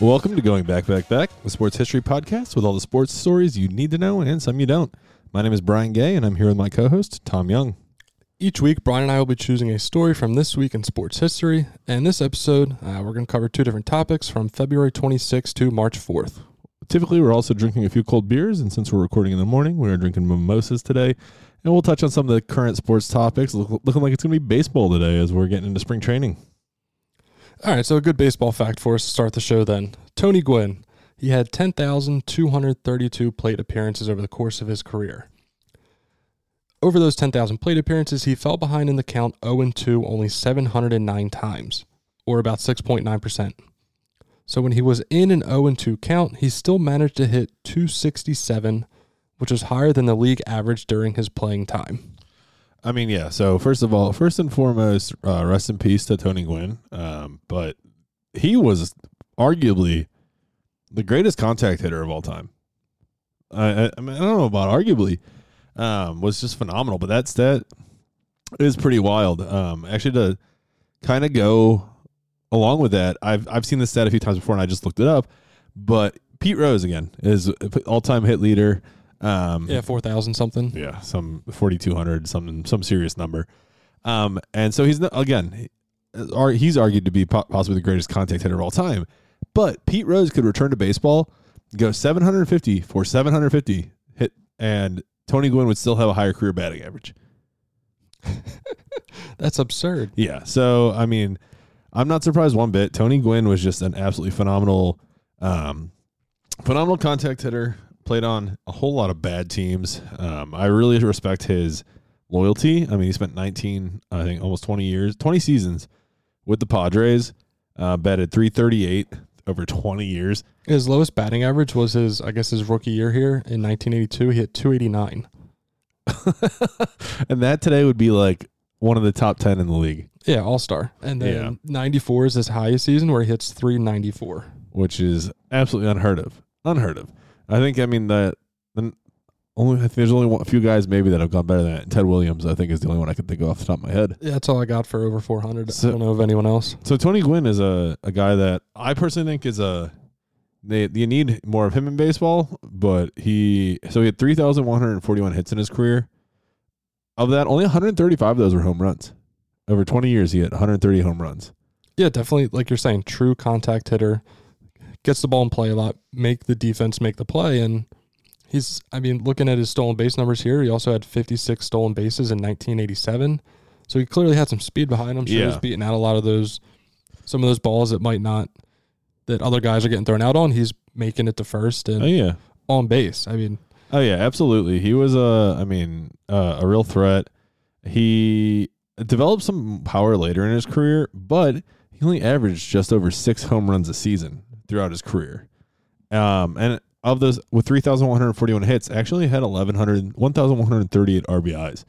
Welcome to Going Back, Back, Back, the sports history podcast with all the sports stories you need to know and some you don't. My name is Brian Gay, and I'm here with my co host, Tom Young. Each week, Brian and I will be choosing a story from this week in sports history. And this episode, uh, we're going to cover two different topics from February 26th to March 4th. Typically, we're also drinking a few cold beers, and since we're recording in the morning, we are drinking mimosas today. And we'll touch on some of the current sports topics, look, looking like it's going to be baseball today as we're getting into spring training. All right, so a good baseball fact for us to start the show then. Tony Gwynn, he had 10,232 plate appearances over the course of his career. Over those 10,000 plate appearances, he fell behind in the count 0 2 only 709 times, or about 6.9%. So when he was in an 0 2 count, he still managed to hit 267, which was higher than the league average during his playing time. I mean, yeah. So first of all, first and foremost, uh, rest in peace to Tony Gwynn. Um, but he was arguably the greatest contact hitter of all time. I, I, I mean, I don't know about arguably, um, was just phenomenal. But that stat is pretty wild. Um, actually, to kind of go along with that, I've I've seen this stat a few times before, and I just looked it up. But Pete Rose again is all time hit leader. Um, Yeah, 4,000 something. yeah, some forty two hundred, some some serious number. Um, and so he's again, he's argued to be possibly the greatest contact hitter of all time. But Pete Rose could return to baseball, go seven hundred fifty for seven hundred fifty hit, and Tony Gwynn would still have a higher career batting average. That's absurd. Yeah. So I mean, I'm not surprised one bit. Tony Gwynn was just an absolutely phenomenal, um, phenomenal contact hitter. Played on a whole lot of bad teams. Um, I really respect his loyalty. I mean, he spent 19, I think, almost 20 years, 20 seasons with the Padres. Uh, batted 338 over 20 years. His lowest batting average was his, I guess, his rookie year here in 1982. He hit 289. and that today would be like one of the top 10 in the league, Yeah, all star. And then Yeah. 94 is his highest season where he hits 394. which is absolutely unheard of. Unheard of. I think, I mean, that the only, I think there's only one, a few guys maybe that have gone better than that. Ted Williams, I think, is the only one I can think of off the top of my head. Yeah, that's all I got for over 400. So- I don't know of anyone else. So Tony Gwynn is a, a guy that I personally think is a they you need more of him in baseball, but he so he had three thousand one hundred and forty one hits in his career. Of that, only 135 of those were home runs. Over 20 years, he had 130 home runs. Yeah, definitely, like you're saying, true contact hitter. Gets the ball in play a lot, make the defense make the play. And he's, I mean, looking at his stolen base numbers here, he also had 56 stolen bases in 1987. So he clearly had some speed behind him. Sure, Yeah. he's beating out a lot of those, some of those balls that might not, that other guys are getting thrown out on. He's making it to first and Oh yeah, on base. I mean, oh yeah, absolutely. He was a, I mean, uh, a real threat. He developed some power later in his career, but he only averaged just over six home runs a season throughout his career. Um, and of those, with 3,141 hits, actually had 1,100, 1,138 RBIs.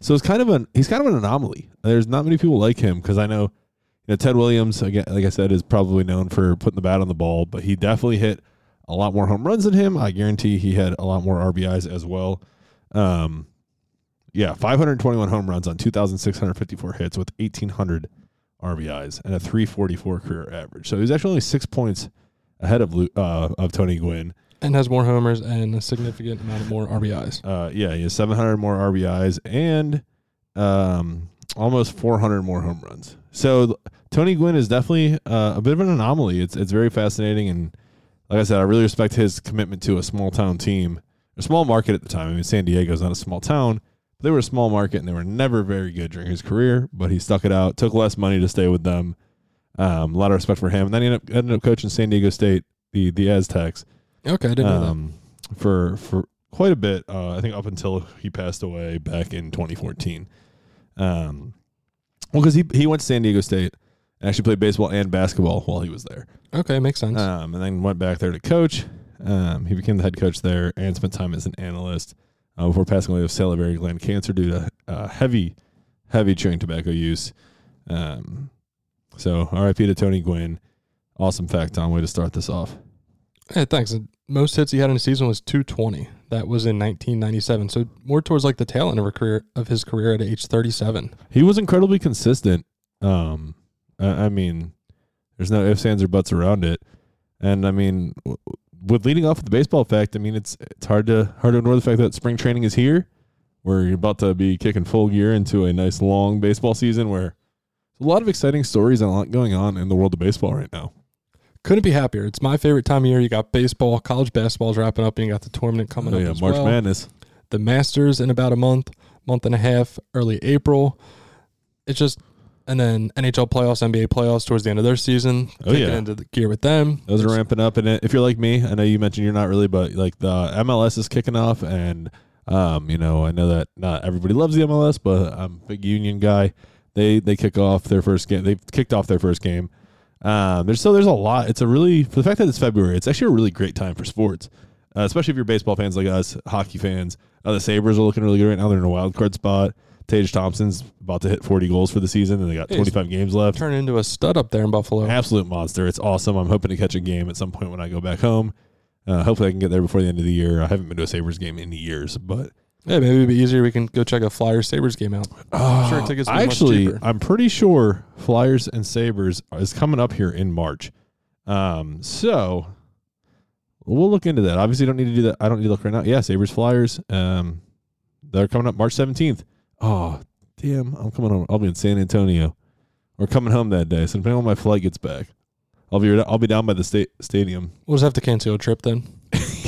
So it's kind of an he's kind of an anomaly. There's not many people like him because I know, you know, Ted Williams, again, like I said, is probably known for putting the bat on the ball, but he definitely hit a lot more home runs than him. I guarantee he had a lot more RBIs as well. Um, yeah, 521 home runs on 2,654 hits with 1,800 RBIs and a 344 career average. So he's actually only six points ahead of uh, of Tony Gwynn. and has more homers and a significant amount of more RBIs. Uh, yeah, he has 700 more RBIs and um, almost 400 more home runs. So Tony Gwynn is definitely uh, a bit of an anomaly. It's it's very fascinating, and like I said, I really respect his commitment to a small town team, a small market at the time. I mean, San Diego's not a small town. But they were a small market, and they were never very good during his career. But he stuck it out, took less money to stay with them. Um, a lot of respect for him, and then he ended up, ended up coaching San Diego State, the the Aztecs Okay, I didn't know that. um, for for quite a bit. Uh, I think up until he passed away back in 2014. Um, well, because he he went to San Diego State and actually played baseball and basketball while he was there. Okay, makes sense. Um, and then went back there to coach. Um, he became the head coach there and spent time as an analyst uh, before passing away of salivary gland cancer due to uh, heavy, heavy chewing tobacco use. Um, so R.I.P. to Tony Gwynn. Awesome fact, Tom. Way to start this off. Hey, thanks. Most hits he had in a season was 220. That was in 1997. So more towards like the tail end of career of his career at age 37. He was incredibly consistent. Um, I, I mean, there's no ifs, ands, or buts around it. And I mean, w- with leading off with the baseball fact, I mean it's it's hard to hard to ignore the fact that spring training is here. We're about to be kicking full gear into a nice long baseball season where a lot of exciting stories and a lot going on in the world of baseball right now. Couldn't be happier. It's my favorite time of year. You got baseball, college basketball's wrapping up, and you got the tournament coming Oh, up yeah, March well. Madness. The Masters in about a month, month and a half, early April. It's just, and then NHL playoffs, NBA playoffs towards the end of their season. Oh, yeah. into the gear with them. Those are ramping up, and if you're like me, I know you mentioned you're not really, but like the MLS is kicking off, and um, you know, I know that not everybody loves the MLS, but I'm a big Union guy. They they kick off their first game. They've kicked off their first game. Um, there's so there's a lot. It's a really for the fact that it's February. It's actually a really great time for sports, uh, especially if you're baseball fans like us, hockey fans. Uh, the Sabres are looking really good right now. They're in a wild card spot. Tage Thompson's about to hit 40 goals for the season, and they got Yeah, he's 25 games left turn into a stud up there in Buffalo. absolute monster. It's awesome. I'm hoping to catch a game at some point when I go back home. Uh, hopefully, I can get there before the end of the year. I haven't been to a Sabres game in years, but Yeah, maybe it'd be easier. We can go check a Flyers Sabres game out. I'm sure tickets be much actually, cheaper. I'm pretty sure Flyers and Sabres is coming up here in March. Um, so we'll look into that. Obviously, don't need to do that. I don't need to look right now. Yeah, Sabres Flyers. Um, they're coming up March 17th. Oh, damn! I'm coming home. I'll be in San Antonio. We're coming home that day. So depending on when my flight gets back, I'll be I'll be down by the state stadium. We'll just have to cancel a trip then.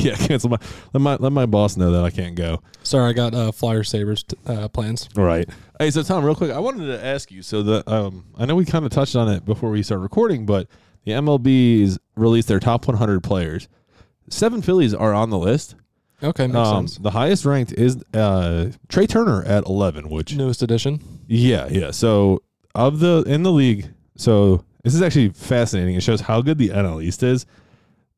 yeah, cancel my let my let my boss know that I can't go. Sorry, I got uh, Flyers Sabres uh, plans. All right. Hey, so Tom, real quick, I wanted to ask you. So the um, I know we kind of touched on it before we started recording, but the MLB's released their top 100 players. Seven Phillies are on the list. Okay, makes Um, sense. the highest ranked is uh, Trea Turner at 11, which Newest edition. yeah, yeah. So of the in the league, so this is actually fascinating. It shows how good the NL East is.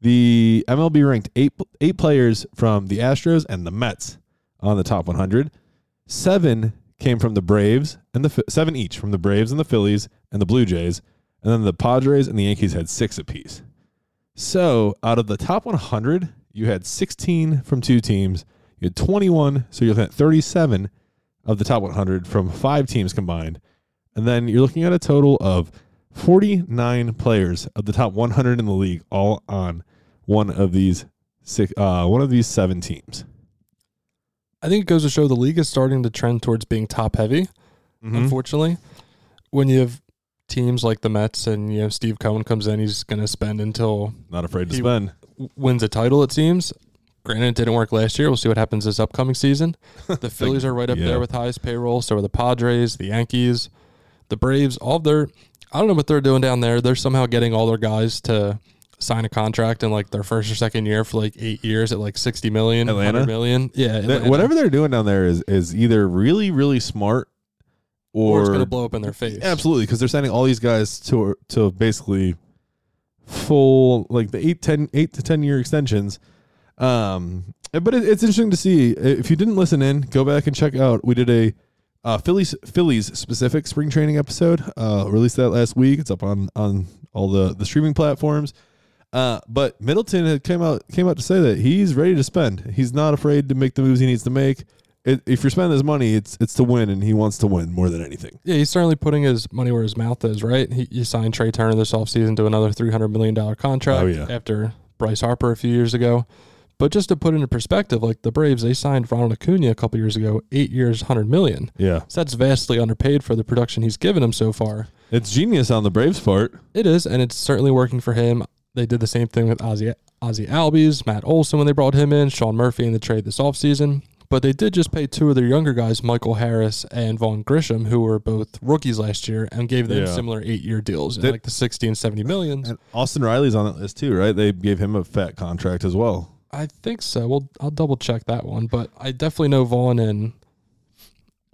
The MLB ranked eight eight players from the Astros and the Mets on the top 100. Seven came from the Braves and the seven each from the Braves and the Phillies and the Blue Jays, and then the Padres and the Yankees had six apiece. So out of the top 100, you had 16 from two teams. You had 21, so you're looking at 37 of the top 100 from five teams combined. And then you're looking at a total of 49 players of the top 100 in the league, all on one of these six, uh, one of these seven teams. I think it goes to show the league is starting to trend towards being top heavy. Mm-hmm. Unfortunately, when you have teams like the Mets and you know Steve Cohen comes in, he's going to spend until Not afraid to spend. w- wins a title. It seems. Granted, it didn't work last year. We'll see what happens this upcoming season. The Phillies are right up yeah. there with highest payroll. So are the Padres, the Yankees, the Braves. All their, I don't know what they're doing down there. They're somehow getting all their guys to sign a contract in like their first or second year for like eight years at like sixty million, Atlanta? 100 million. Yeah, Atlanta. whatever they're doing down there is is either really really smart or or, it's going to blow up in their face. absolutely because they're sending all these guys to to basically full like the eight, 10, eight to ten year extensions. Um, but it, it's interesting to see if you didn't listen in, go back and check out. We did a uh, Phillies Phillies specific spring training episode. Uh, released that last week. It's up on on all the the streaming platforms. Uh, but Middleton had came out came out to say that he's ready to spend. He's not afraid to make the moves he needs to make. It, if you're spending his money, it's it's to win, and he wants to win more than anything. Yeah, he's certainly putting his money where his mouth is, right? He, he signed Trea Turner this offseason to another $300 million contract Oh, yeah. after Bryce Harper a few years ago. But just to put into perspective, like the Braves, they signed Ronald Acuna a couple years ago, eight years, 100 million. Yeah, So that's vastly underpaid for the production he's given them so far. it's genius on the Braves' part. It is, and it's certainly working for him. They did the same thing with Ozzie, Ozzie Albies, Matt Olson when they brought him in, Sean Murphy in the trade this offseason. But they did just pay two of their younger guys, Michael Harris and Vaughn Grissom, who were both rookies last year, and gave them Yeah. similar eight year deals, They- like the 60 and 70 millions. And Austin Riley's on that list too, right? They gave him a fat contract as well. I think so. Well, I'll double check that one, but I definitely know Vaughn and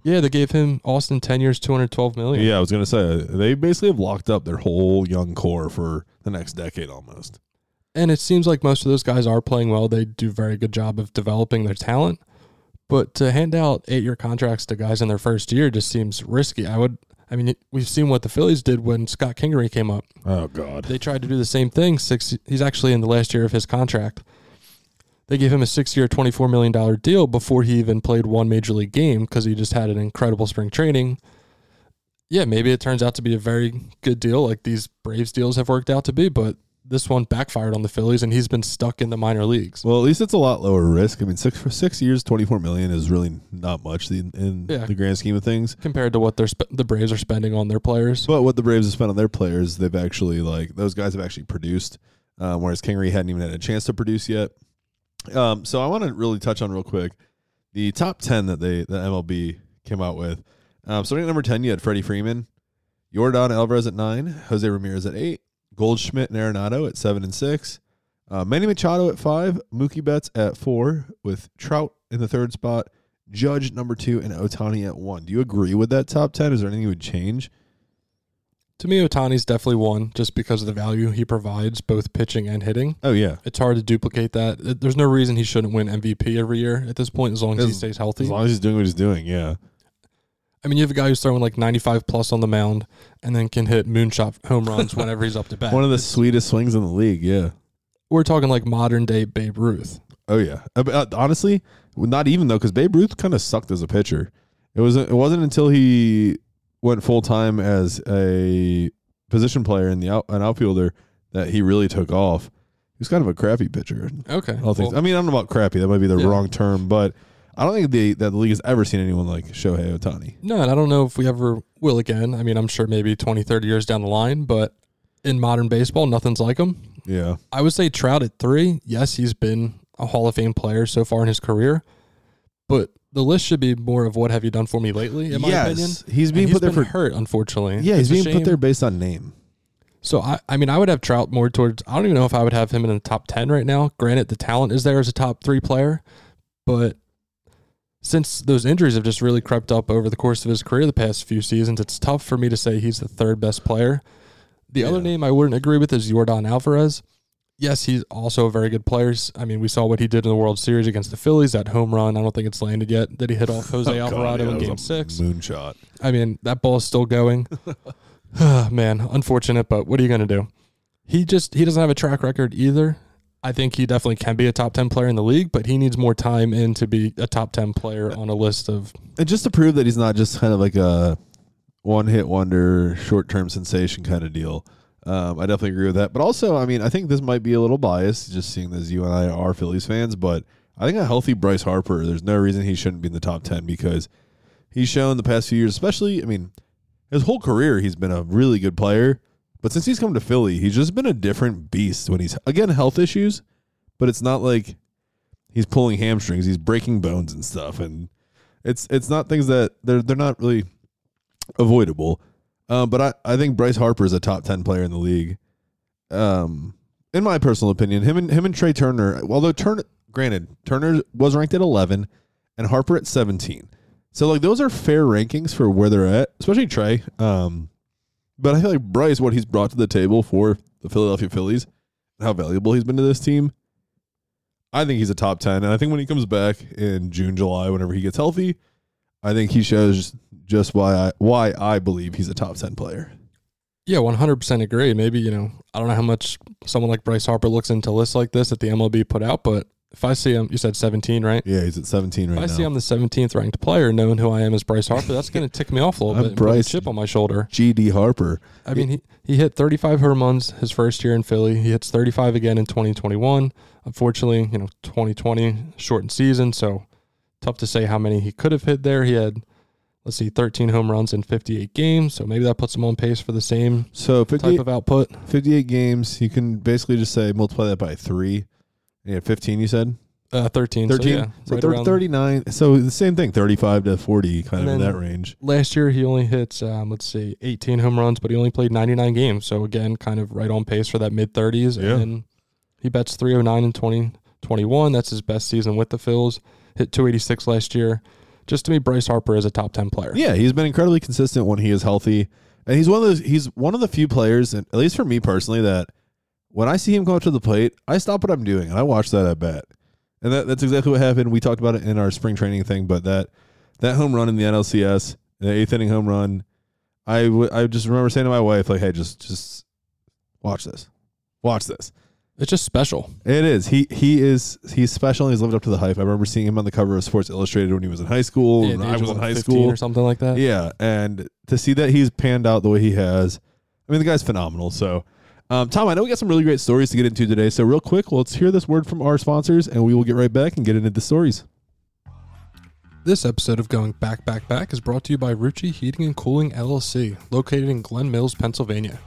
yeah, they gave him Austin 10 years, 212 million. Yeah, I was gonna say they basically have locked up their whole young core for the next decade almost. And it seems like most of those guys are playing well. They do a very good job of developing their talent. But to hand out eight year contracts to guys in their first year just seems risky. I would, I mean, we've seen what the Phillies did when Scott Kingery came up. Oh God. They tried to do the same thing. Six, he's actually in the last year of his contract. They gave him a six year, $24 million deal before he even played one major league game because he just had an incredible spring training. Yeah, maybe it turns out to be a very good deal like these Braves deals have worked out to be, but this one backfired on the Phillies, and he's been stuck in the minor leagues. Well, at least it's a lot lower risk. I mean, six for six years, twenty four million is really not much in, in Yeah. the grand scheme of things. compared to what they're sp- the Braves are spending on their players. But what the Braves have spent on their players, they've actually like those guys have actually produced, um, whereas Kingery hadn't even had a chance to produce yet. Um, so I want to really touch on real quick the top ten that they the MLB came out with. Um, starting at number ten, you had Freddie Freeman, Jordan Alvarez at nine, Jose Ramirez at eight, Goldschmidt and Arenado at seven and six, uh, Manny Machado at five, Mookie Betts at four, with Trout in the third spot, Judge number two, and Ohtani at one. Do you agree with that top ten? Is there anything you would change? To me, Ohtani's definitely one just because of the value he provides, both pitching and hitting. Oh yeah, It's hard to duplicate that. There's no reason he shouldn't win MVP every year at this point, as long as he stays healthy. as long as he's doing what he's doing. Yeah, I mean, you have a guy who's throwing like 95 plus on the mound, and then can hit moonshot home runs whenever he's up to bat. one of the sweetest swings in the league. Yeah. We're talking like modern day Babe Ruth. Oh yeah. Uh, honestly, not even though, because Babe Ruth kind of sucked as a pitcher. It was it wasn't until he went full time as a position player in the out, an outfielder that he really took off. He was kind of a crappy pitcher. Okay. All things. well, I mean, I don't know about crappy. That might be the Yeah. wrong term, but I don't think the that the league has ever seen anyone like Shohei Ohtani. no, and I don't know if we ever will again. I mean, I'm sure maybe 20, 30 years down the line, but in modern baseball, nothing's like him. Yeah. I would say Trout at three. Yes, he's been a Hall of Fame player so far in his career, but the list should be more of what have you done for me lately, in my yes. opinion. He's And being he's put there been for hurt, unfortunately. yeah. He's It's a being put there based on name. So I, I mean, I would have Trout more towards. I don't even know if I would have him in the top ten right now. Granted, the talent is there as a top three player, but since those injuries have just really crept up over the course of his career the past few seasons, it's tough for me to say he's the third best player. The other name I wouldn't agree with is Jordan Alvarez. Yes, he's also a very good player. I mean, we saw what he did in the World Series against the Phillies. That home run, I don't think it's landed yet. That he hit off oh, Jose Oh, God, Alvarado yeah, in Game Six. Moonshot. I mean, that ball is still going. Ah, man, unfortunate, but what are you going to do? He just he doesn't have a track record either. I think he definitely can be a top 10 player in the league, but he needs more time in to be a top 10 player on a list of And just to prove that he's not just kind of like a one hit wonder, short term sensation kind of deal. Um, I definitely agree with that. But also, I mean, I think this might be a little biased, just seeing as you and I are Phillies fans. But I think a healthy Bryce Harper, there's no reason he shouldn't be in the top 10 because he's shown the past few years, especially, I mean, his whole career, he's been a really good player. But since he's come to Philly, he's just been a different beast when he's, again, health issues, but it's not like he's pulling hamstrings, he's breaking bones and stuff. And it's it's not things that they're they're not really avoidable. Um, but I, I think Bryce Harper is a top ten player in the league. Um, in my personal opinion, him and him and Trea Turner, although Turner, granted, Turner was ranked at eleven and Harper at seventeen. So like those are fair rankings for where they're at, especially Trea. Um, but I feel like Bryce, what he's brought to the table for the Philadelphia Phillies, how valuable he's been to this team. I think he's a top ten, and I think when he comes back in June, July, whenever he gets healthy, I think he shows just why I why I believe he's a top ten player. Yeah, 100% agree. Maybe, you know, I don't know how much someone like Bryce Harper looks into lists like this that the MLB put out, but if I see him, you said 17, right? Yeah, he's at seventeen right? If right I now. see I'm the 17th ranked player, knowing who I am as Bryce Harper, that's going to tick me off a little bit and put a Bryce. chip on my shoulder. GD Harper. I mean, he, he hit 35 home runs his first year in Philly. He hits 35 again in 2021. Unfortunately, you know, 2020 shortened season, so tough to say how many he could have hit there. He had, let's see, 13 home runs in 58 games, so maybe that puts him on pace for the same So type of output. 58 games. You can basically just say multiply that by three. Yeah, fifteen. You said Uh, 13. thirteen. So, yeah, so right thir- around- thirty-nine. So the same thing, thirty-five to forty, kind And of in that range. Last year, he only hit, um, let's see, 18 home runs, but he only played 99 games. So, again, kind of right on pace for that mid 30s. Yeah. And he bets 309 in 2021. That's his best season with the Phils. Hit 286 last year. Just to me, Bryce Harper is a top 10 player. Yeah, he's been incredibly consistent when he is healthy, and he's one of those. He's one of the few players, and at least for me personally, that when I see him go up to the plate, I stop what I'm doing and I watch that at bat, and that, that's exactly what happened. We talked about it in our spring training thing, but that that home run in the NLCS, the eighth inning home run, I would I just remember saying to my wife like, "Hey, just just watch this, watch this." It's just special. It is. He he is he's special and he's lived up to the hype. I remember seeing him on the cover of Sports Illustrated when he was in high school. Yeah, I was of, in like, high school or something like that. yeah, and to see that he's panned out the way he has, I mean, the guy's phenomenal. So Um, Tom, I know we got some really great stories to get into today. So, real quick, let's hear this word from our sponsors, and we will get right back and get into the stories. This episode of Going Back, Back, Back is brought to you by Rucci Heating and Cooling LLC, located in Glen Mills, Pennsylvania.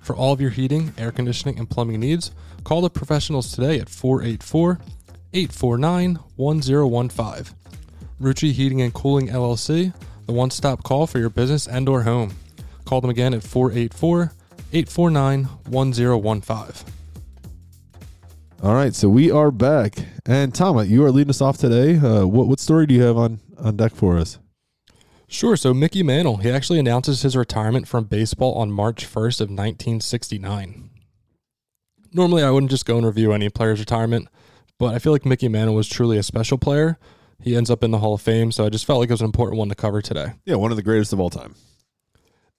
For all of your heating, air conditioning, and plumbing needs, call the professionals today at 484 849 1015. Rucci Heating and Cooling LLC, the one stop call for your business and or home. Call them again at 484 849 1015. All right, so we are back, and Tom, you are leading us off today. Uh, what what story do you have on on deck for us? Sure. So Mickey Mantle, he actually announces his retirement from baseball on March 1st of 1969. Normally, I wouldn't just go and review any player's retirement, but I feel like Mickey Mantle was truly a special player. He ends up in the Hall of Fame, so I just felt like it was an important one to cover today. Yeah, one of the greatest of all time.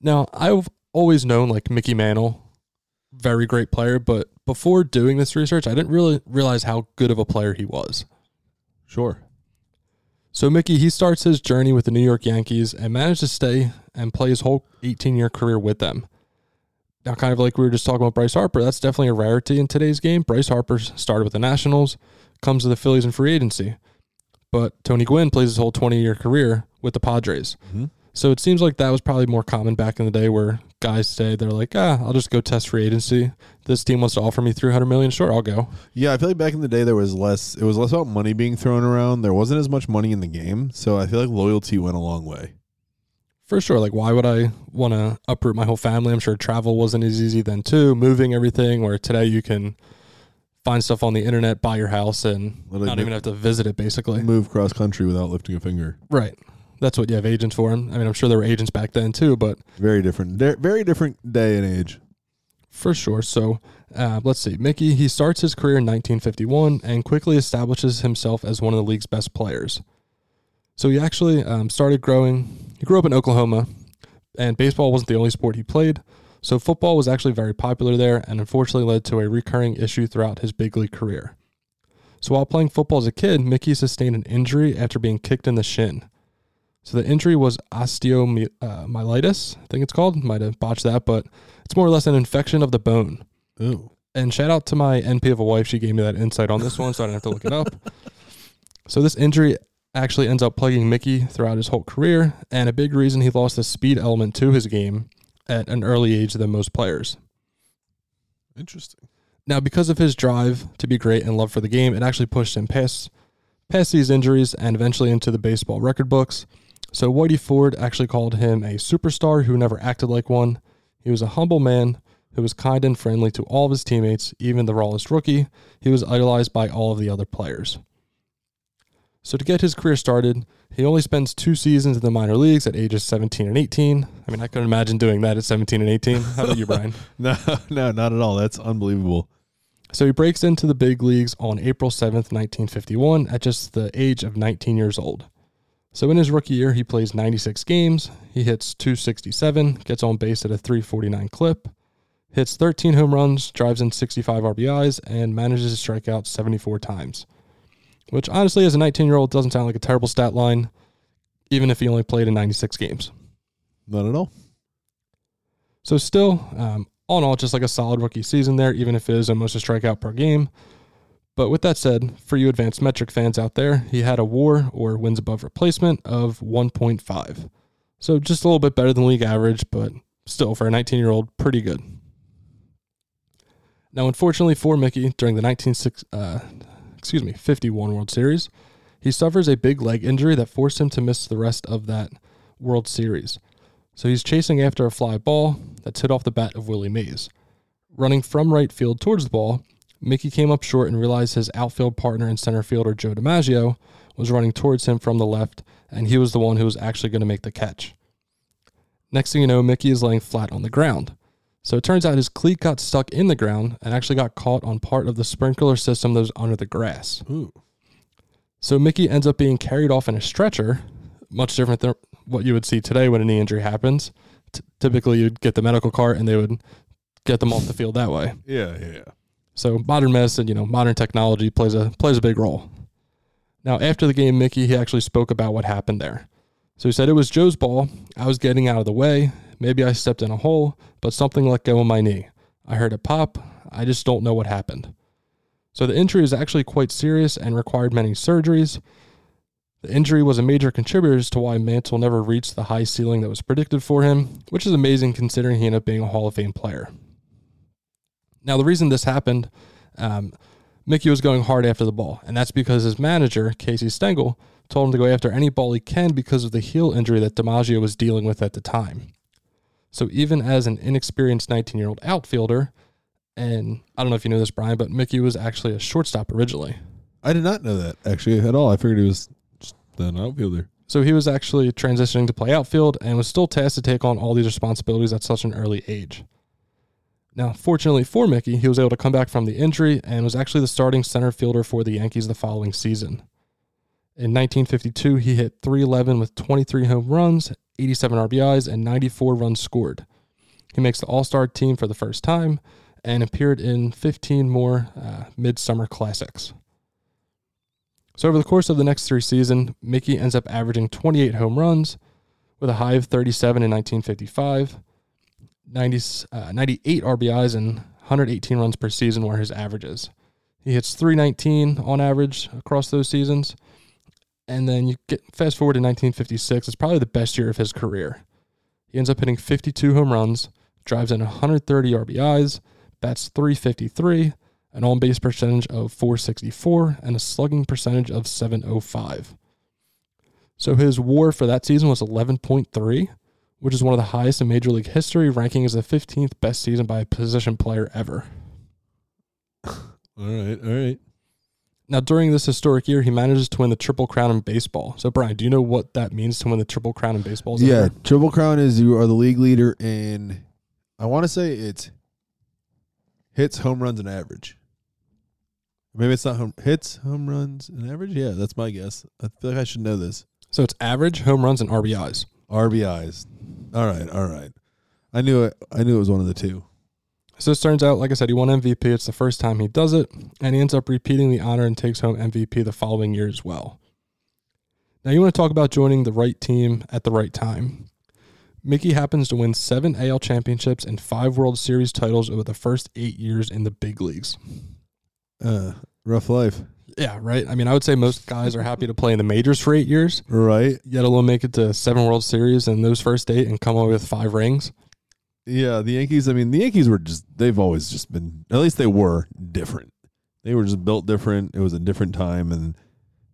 Now, I've always known like Mickey Mantle, very great player, but before doing this research, I didn't really realize how good of a player he was. Sure. So Mickey, he starts his journey with the New York Yankees and managed to stay and play his whole 18-year career with them. Now, kind of like we were just talking about Bryce Harper, that's definitely a rarity in today's game. Bryce Harper started with the Nationals, comes to the Phillies in free agency, but Tony Gwynn plays his whole 20-year career with the Padres. Mhm. So it seems like that was probably more common back in the day, where guys say they're like, "Ah, I'll just go test free agency. This team wants to offer me 300 million. Sure, I'll go." Yeah, I feel like back in the day there was less. It was less about money being thrown around. There wasn't as much money in the game, so I feel like loyalty went a long way. For sure. Like, why would I want to uproot my whole family? I'm sure travel wasn't as easy then, too. Moving everything, where today you can find stuff on the internet, buy your house, and Literally not move- even have to visit it, basically. Move cross country without lifting a finger. Right. That's what you have agents for. Him. I mean, I'm sure there were agents back then, too, but Very different. Very very different day and age. for sure. So, uh, let's see. Mickey, he starts his career in 1951 and quickly establishes himself as one of the league's best players. So, he actually um, started growing. He grew up in Oklahoma, and baseball wasn't the only sport he played. So, football was actually very popular there and unfortunately led to a recurring issue throughout his big league career. So, while playing football as a kid, Mickey sustained an injury after being kicked in the shin. So, the injury was osteomyelitis, uh, I think it's called. Might have botched that, but it's more or less an infection of the bone. Ooh. And shout out to my NP of a wife. She gave me that insight on this one, so I didn't have to look it up. So this injury actually ends up plaguing Mickey throughout his whole career, and a big reason he lost the speed element to his game at an early age than most players. Interesting. Now, because of his drive to be great and love for the game, it actually pushed him past past these injuries and eventually into the baseball record books. So Whitey Ford actually called him a superstar who never acted like one. He was a humble man who was kind and friendly to all of his teammates, even the rawest rookie. He was idolized by all of the other players. So to get his career started, he only spends two seasons in the minor leagues at ages 17 and 18. I mean, I couldn't imagine doing that at 17 and 18. How about you, Brian? No, no, not at all. That's unbelievable. So he breaks into the big leagues on April 7th, 1951, at just the age of 19 years old. So in his rookie year, he plays 96 games. He hits 267, gets on base at a 349 clip, hits 13 home runs, drives in 65 RBIs, and manages to strike out 74 times. Which honestly, as a 19 year old, doesn't sound like a terrible stat line, even if he only played in 96 games. Not at all. So still, um, all in all, just like a solid rookie season there, even if it is almost a strikeout per game. But with that said, for you advanced metric fans out there, he had a WAR or wins above replacement of 1.5. So just a little bit better than league average, but still for a 19 year old, pretty good. Now, unfortunately for Mickey, during the 1960, uh, excuse me, 51 World Series, he suffers a big leg injury that forced him to miss the rest of that World Series. So he's chasing after a fly ball that's hit off the bat of Willie Mays. Running from right field towards the ball, Mickey came up short and realized his outfield partner and center fielder Joe DiMaggio was running towards him from the left, and he was the one who was actually going to make the catch. Next thing you know, Mickey is laying flat on the ground. So it turns out his cleat got stuck in the ground and actually got caught on part of the sprinkler system that was under the grass. Ooh. So Mickey ends up being carried off in a stretcher, much different than what you would see today when a knee injury happens. T- typically, you'd get the medical cart and they would get them off the field that way. Yeah, yeah, yeah. So modern medicine, you know, modern technology plays a plays a big role. Now, after the game, Mickey he actually spoke about what happened there. So he said it was Joe's ball. I was getting out of the way. Maybe I stepped in a hole, but something let go of my knee. I heard it pop. I just don't know what happened. So the injury is actually quite serious and required many surgeries. The injury was a major contributor to why Mantle never reached the high ceiling that was predicted for him, which is amazing considering he ended up being a Hall of Fame player. Now, the reason this happened, um, Mickey was going hard after the ball, and that's because his manager, Casey Stengel, told him to go after any ball he can because of the heel injury that DiMaggio was dealing with at the time. So even as an inexperienced 19 year old outfielder, and I don't know if you know this, Brian, but Mickey was actually a shortstop originally. I did not know that actually at all. I figured he was just an outfielder. So he was actually transitioning to play outfield and was still tasked to take on all these responsibilities at such an early age. Now, fortunately for Mickey, he was able to come back from the injury and was actually the starting center fielder for the Yankees the following season. In 1952, he hit 311 with 23 home runs, 87 RBIs, and 94 runs scored. He makes the All Star team for the first time and appeared in 15 more uh, Midsummer Classics. So, over the course of the next three seasons, Mickey ends up averaging 28 home runs with a high of 37 in 1955. 90, uh, 98 RBIs and 118 runs per season were his averages. He hits 319 on average across those seasons. And then you get fast forward to 1956, it's probably the best year of his career. He ends up hitting 52 home runs, drives in 130 RBIs, bats 353, an on base percentage of 464, and a slugging percentage of 705. So his war for that season was 11.3 which is one of the highest in Major League history, ranking as the 15th best season by a position player ever. All right, all right. Now, during this historic year, he manages to win the Triple Crown in baseball. So, Brian, do you know what that means to win the Triple Crown in baseball? Yeah, ever? Triple Crown is you are the league leader in, I want to say it's hits, home runs, and average. Maybe it's not home hits, home runs, and average. Yeah, that's my guess. I feel like I should know this. So it's average, home runs, and RBIs. RBIs. All right, all right. I knew it. I knew it was one of the two. So this turns out, like I said, he won MVP. It's the first time he does it, and he ends up repeating the honor and takes home MVP the following year as well. Now you want to talk about joining the right team at the right time. Mickey happens to win seven AL championships and five World Series titles over the first eight years in the big leagues. Uh, rough life. Yeah, right. I mean, I would say most guys are happy to play in the majors for eight years, Right. yet alone make it to seven World Series in those first eight and come away with five rings. Yeah, the Yankees. I mean, the Yankees were just. They've always just been. At least they were different. They were just built different. It was a different time, and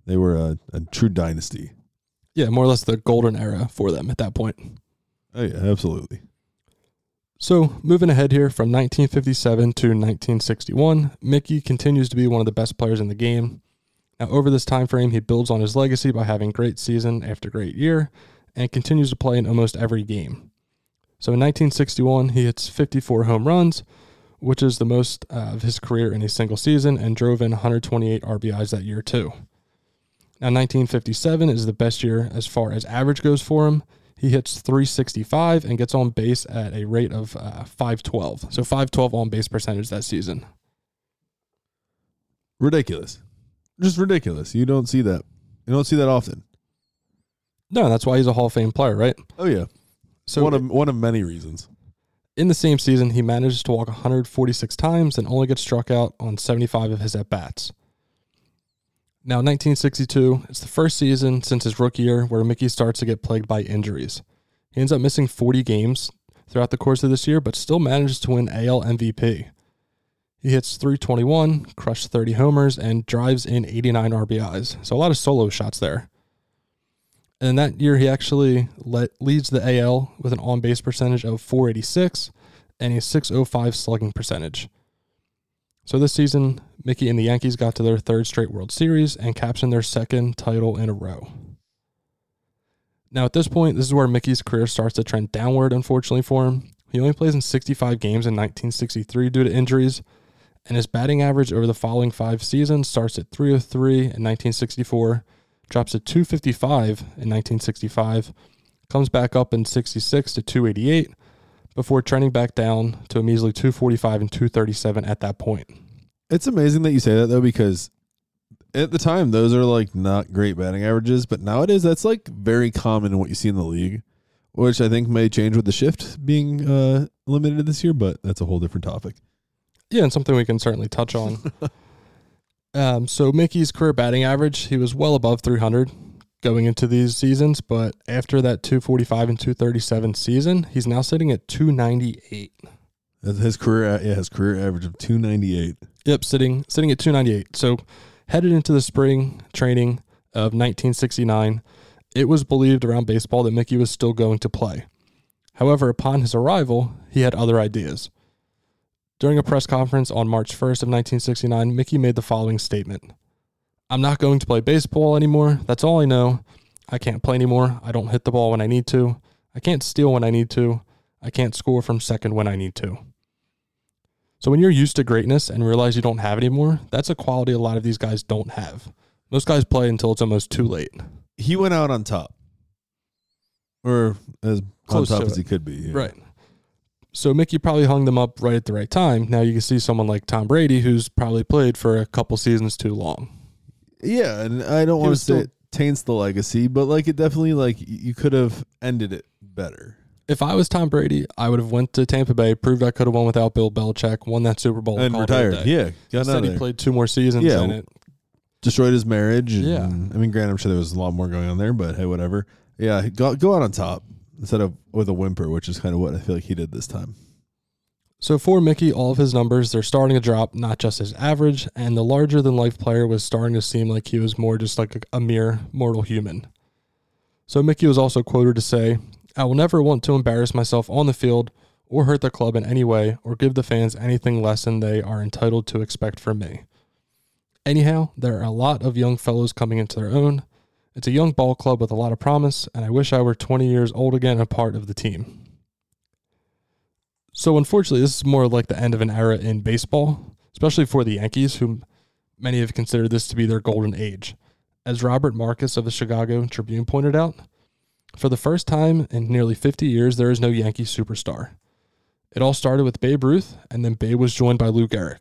they were a, a true dynasty. Yeah, more or less the golden era for them at that point. Oh yeah, absolutely. So, moving ahead here from 1957 to 1961, Mickey continues to be one of the best players in the game. Now, over this time frame, he builds on his legacy by having great season after great year and continues to play in almost every game. So, in 1961, he hits 54 home runs, which is the most of his career in a single season, and drove in 128 RBIs that year, too. Now, 1957 is the best year as far as average goes for him. He hits 365 and gets on base at a rate of uh, 512. So 512 on base percentage that season. Ridiculous. Just ridiculous. You don't see that. You don't see that often. No, that's why he's a Hall of Fame player, right? Oh yeah. So one of one of many reasons. in the same season, he manages to walk 146 times and only gets struck out on 75 of his at bats. Now, 1962, it's the first season since his rookie year where Mickey starts to get plagued by injuries. He ends up missing 40 games throughout the course of this year, but still manages to win AL MVP. He hits 321, crushes 30 homers, and drives in 89 RBIs. So a lot of solo shots there. And that year, he actually let, leads the AL with an on base percentage of 486 and a 605 slugging percentage. So this season, Mickey and the Yankees got to their third straight World Series and captioned their second title in a row. Now, at this point, this is where Mickey's career starts to trend downward, unfortunately, for him. He only plays in 65 games in 1963 due to injuries, and his batting average over the following five seasons starts at 303 in 1964, drops to 255 in 1965, comes back up in 66 to 288, before trending back down to a measly 245 and 237 at that point. It's amazing that you say that though, because at the time those are like not great batting averages, but nowadays that's like very common in what you see in the league. which I think may change with the shift being uh, limited this year, but that's a whole different topic. Yeah, and something we can certainly touch on. um, so Mickey's career batting average, he was well above 300 going into these seasons, but after that 245 and 237 season, he's now sitting at 298. His career, yeah, his career average of two ninety eight. Yep, sitting sitting at 298. So headed into the spring training of 1969, it was believed around baseball that Mickey was still going to play. However, upon his arrival, he had other ideas. During a press conference on March 1st of 1969, Mickey made the following statement. I'm not going to play baseball anymore. That's all I know. I can't play anymore. I don't hit the ball when I need to. I can't steal when I need to. I can't score from second when I need to. So when you're used to greatness and realize you don't have it anymore, that's a quality a lot of these guys don't have. Most guys play until it's almost too late. He went out on top, or as Close on top to as it. he could be. yeah. Right. So Mickey probably hung them up right at the right time. Now you can see someone like Tom Brady who's probably played for a couple seasons too long. Yeah, and I don't want to was say still- it taints the legacy, but like it definitely like y- you could have ended it better. If I was Tom Brady, I would have went to Tampa Bay, proved I could have won without Bill Belichick, won that Super Bowl, and retired. Yeah, got Instead, he played two more seasons, Yeah. and it destroyed his marriage. And, Yeah. I mean, granted, I'm sure there was a lot more going on there, but hey, whatever. Yeah, go go out on top instead of with a whimper, which is kind of what I feel like he did this time. So for Mickey, all of his numbers they're starting to drop, not just his average, and the larger than life player was starting to seem like he was more just like a, a mere mortal human. So Mickey was also quoted to say, "I will never want to embarrass myself on the field or hurt the club in any way or give the fans anything less than they are entitled to expect from me." Anyhow, there are a lot of young fellows coming into their own. It's a young ball club with a lot of promise, and I wish I were 20 years old again and a part of the team. So unfortunately, this is more like the end of an era in baseball, especially for the Yankees, whom many have considered this to be their golden age. As Robert Marcus of the Chicago Tribune pointed out, for the first time in nearly 50 years, there is no Yankee superstar. It all started with Babe Ruth, and then Babe was joined by Lou Gehrig.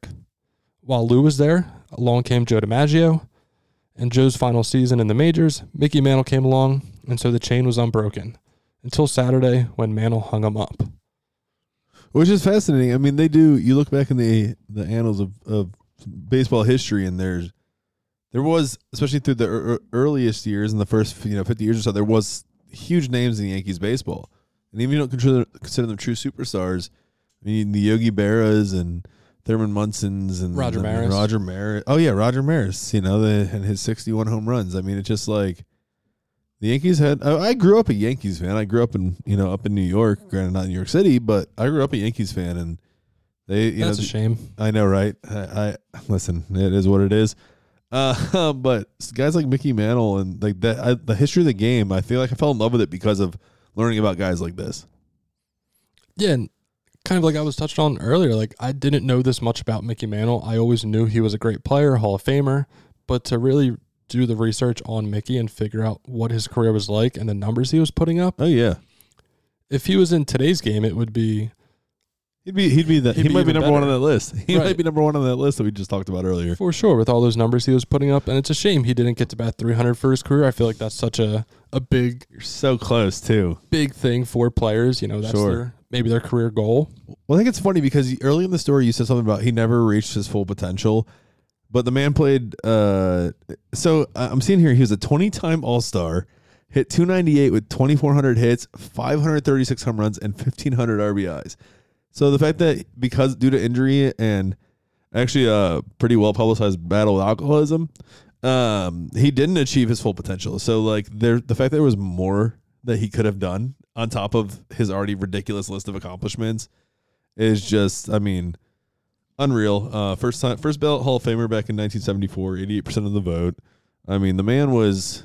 While Lou was there, along came Joe DiMaggio. In Joe's final season in the majors, Mickey Mantle came along, and so the chain was unbroken until Saturday when Mantle hung him up. Which is fascinating. I mean, they do. You look back in the the annals of, of baseball history, and there's there was, especially through the ear- earliest years in the first you know 50 years or so, there was huge names in Yankees baseball, and even if you don't consider consider them true superstars. I mean, the Yogi Berras and Thurman Munson's and Roger I mean, Maris. Roger Maris. Oh yeah, Roger Maris. You know, the and his 61 home runs. I mean, it's just like the Yankees had. I, I grew up a Yankees fan. I grew up in you know up in New York, granted not New York City, but I grew up a Yankees fan, and they you That's know a shame. I know, right? I, I listen. It is what it is. Uh, but guys like Mickey Mantle and like that, I, the history of the game. I feel like I fell in love with it because of learning about guys like this. Yeah, and kind of like I was touched on earlier, like I didn't know this much about Mickey Mantle. I always knew he was a great player, Hall of Famer, but to really do the research on Mickey and figure out what his career was like and the numbers he was putting up, Oh yeah, if he was in today's game, it would be he'd be he'd be the, He'd he be might be even number one on better. that list. He Right. might be number one on that list that we just talked about earlier. for sure with all those numbers he was putting up. And it's a shame he didn't get to bat 300 for his career. I feel like that's such a, a big, You're so close too. big thing for players. You know, that's Sure. their maybe their career goal. Well, I think it's funny because early in the story you said something about he never reached his full potential, but the man played. Uh, so uh, I'm seeing here he was a 20 time All Star, hit 298 with 2,400 hits, 536 home runs, and 1,500 RBIs. So the fact that because due to injury and actually a pretty well publicized battle with alcoholism, um, he didn't achieve his full potential. So like there, the fact that there was more that he could have done on top of his already ridiculous list of accomplishments is just, I mean, unreal. Uh, first time, first ballot Hall of Famer back in 1974, 88 percent of the vote. I mean, the man was,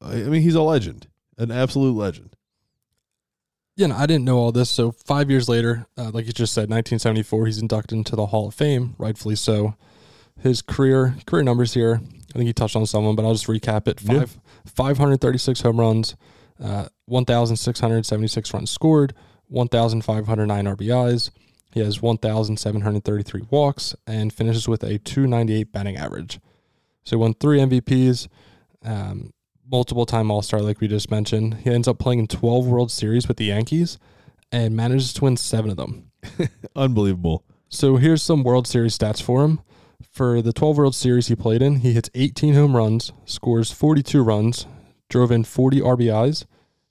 I mean, he's a legend, an absolute legend. Yeah, and I didn't know all this. So five years later, uh, like you just said, 1974, he's inducted into the Hall of Fame, rightfully so. His career career numbers here, I think he touched on some of them, but I'll just recap it. Yeah. Five, 536 home runs, uh, 1,676 runs scored, 1,509 RBIs. He has 1,733 walks and finishes with a 298 batting average. So he won three MVPs, um, multiple time All Star, like we just mentioned. He ends up playing in 12 World Series with the Yankees and manages to win seven of them. Unbelievable. So here's some World Series stats for him. For the 12 World Series he played in, he hits 18 home runs, scores 42 runs, drove in 40 RBIs,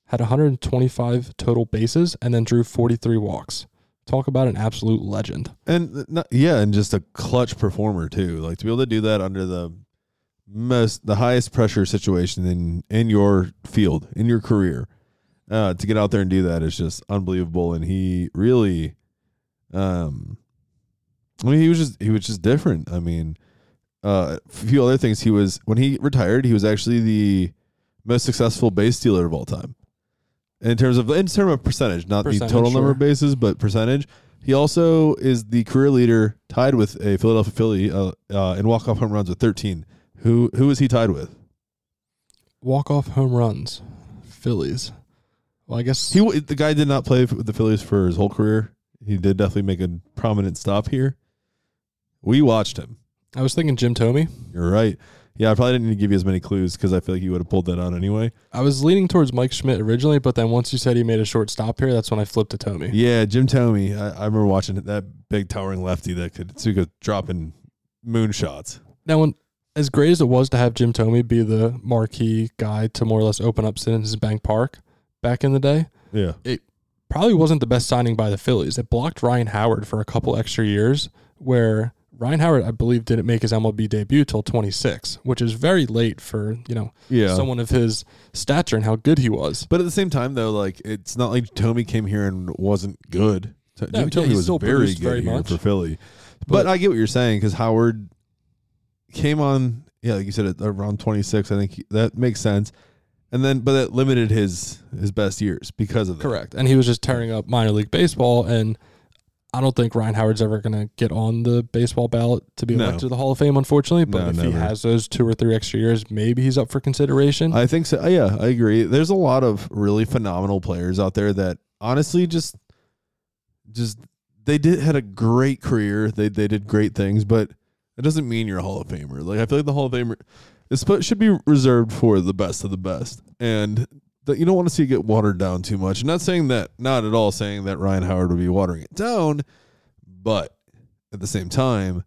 had 125 total bases, and then drew 43 walks. Talk about an absolute legend. And uh, yeah, and just a clutch performer too. Like to be able to do that under the most the highest pressure situation in in your field in your career. Uh, to get out there and do that is just unbelievable. And he really, um, I mean, he was just he was just different. I mean, uh, a few other things. He was when he retired, he was actually the most successful base stealer of all time. In terms of in terms of percentage, not the Percentage, total number of bases, but percentage. He also is the career leader, tied with a Philadelphia Philly uh, uh, in walk off home runs with 13. Who who is he tied with? Walk off home runs, Phillies. Well, I guess He w- the guy did not play with the Phillies for his whole career. He did definitely make a prominent stop here. We watched him. I was thinking Jim Thome. You're right. Yeah, I probably didn't need to give you as many clues because I feel like you would have pulled that out anyway. I was leaning towards Mike Schmidt originally, but then once you said he made a short stop here, that's when I flipped to Thome. Yeah, Jim Thome. I, I remember watching that big towering lefty that could so he could drop in moonshots. Now, when, as great as it was to have Jim Thome be the marquee guy to more or less open up Citizens Bank Park back in the day, Yeah, it probably wasn't the best signing by the Phillies. It blocked Ryan Howard for a couple extra years, where Ryan Howard, I believe, didn't make his MLB debut till 26, which is very late for you know yeah. someone of his stature and how good he was. but at the same time, though, like it's not like Thome came here and wasn't good. No, Jim yeah, Thome was very good very here much. for Philly. But, But- I get what you're saying because Howard came on. Yeah, like you said, at around 26. I think he- that makes sense. And then, but that limited his his best years because of that. Correct. And he was just tearing up minor league baseball. And I don't think Ryan Howard's ever going to get on the baseball ballot to be No. elected to the Hall of Fame, unfortunately. But No, if he has those two or three extra years, maybe he's up for consideration. I think so. Uh, yeah, I agree. There's a lot of really phenomenal players out there that honestly just just they did had a great career. They they did great things, but it doesn't mean you're a Hall of Famer. Like I feel like the Hall of Famer is should be reserved for the best of the best, and that you don't want to see it get watered down too much. I'm not saying that, not at all saying that Ryan Howard would be watering it down, but at the same time,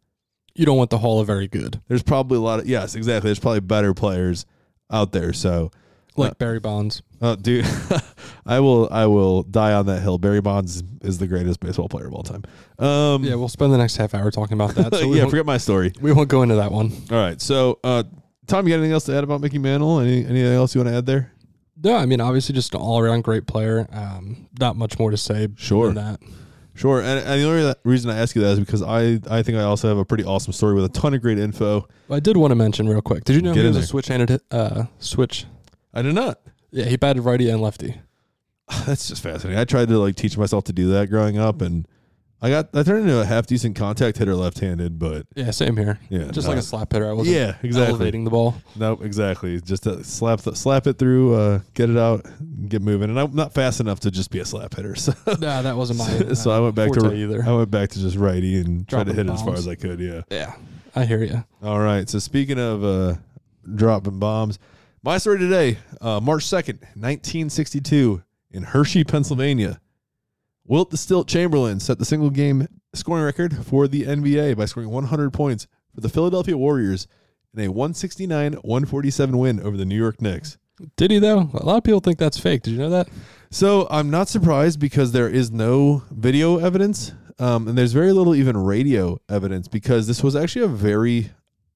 you don't want the Hall of Very Good, there's probably a lot of yes, exactly. There's probably better players out there. So like Uh, Barry Bonds. Oh, dude, I will I will die on that hill. Barry Bonds is the greatest baseball player of all time. Um, Yeah, we'll spend the next half hour talking about that. So yeah, forget my story. we won't go into that one. All right, so uh, Tom, you got anything else to add about Mickey Mantle? Any anything else you want to add there? No, I mean, obviously, just an all around great player. Um, not much more to say Sure. than that. Sure, and, and the only reason I ask you that is because I I think I also have a pretty awesome story with a ton of great info. I did want to mention real quick. Did you know Get he was a there. switch-handed uh, switch? I did not. Yeah, he batted righty and lefty. That's just fascinating. I tried to like teach myself to do that growing up, and I got I turned into a half decent contact hitter left-handed, but Yeah, same here. yeah, Just no. like a slap hitter. I wasn't yeah, exactly. elevating the ball. Nope, exactly. Just to slap the, slap it through, uh, get it out, get moving. And I'm not fast enough to just be a slap hitter, so nah, that wasn't my. so uh, I went back to forte either. I went back to just righty and tried to Dropping hit it as far bombs. as I could. Yeah. yeah, I hear you. All right. So speaking of uh, dropping bombs, my story today, uh, March second, nineteen sixty two, in Hershey, Pennsylvania. Wilt the Stilt Chamberlain set the single game scoring record for the NBA by scoring 100 points for the Philadelphia Warriors in a 169-147 win over the New York Knicks. Did he though? A lot of people think that's fake. Did you know that? So I'm not surprised because there is no video evidence, um, and there's very little even radio evidence because this was actually a very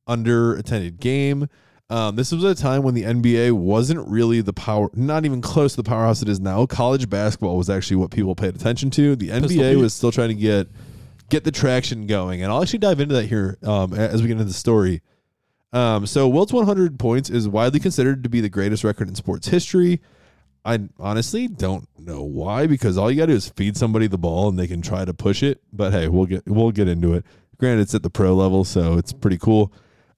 under attended game. Um, this was a time when the NBA wasn't really the power, not even close to the powerhouse it is now. College basketball was actually what people paid attention to. The NBA was still trying to get get the traction going, and I'll actually dive into that here um, as we get into the story. Um, so Wilt's 100 points is widely considered to be the greatest record in sports history. I honestly don't know why because all you got to do is feed somebody the ball and they can try to push it. But hey, we'll get we'll get into it. Granted, it's at the pro level, so it's pretty cool.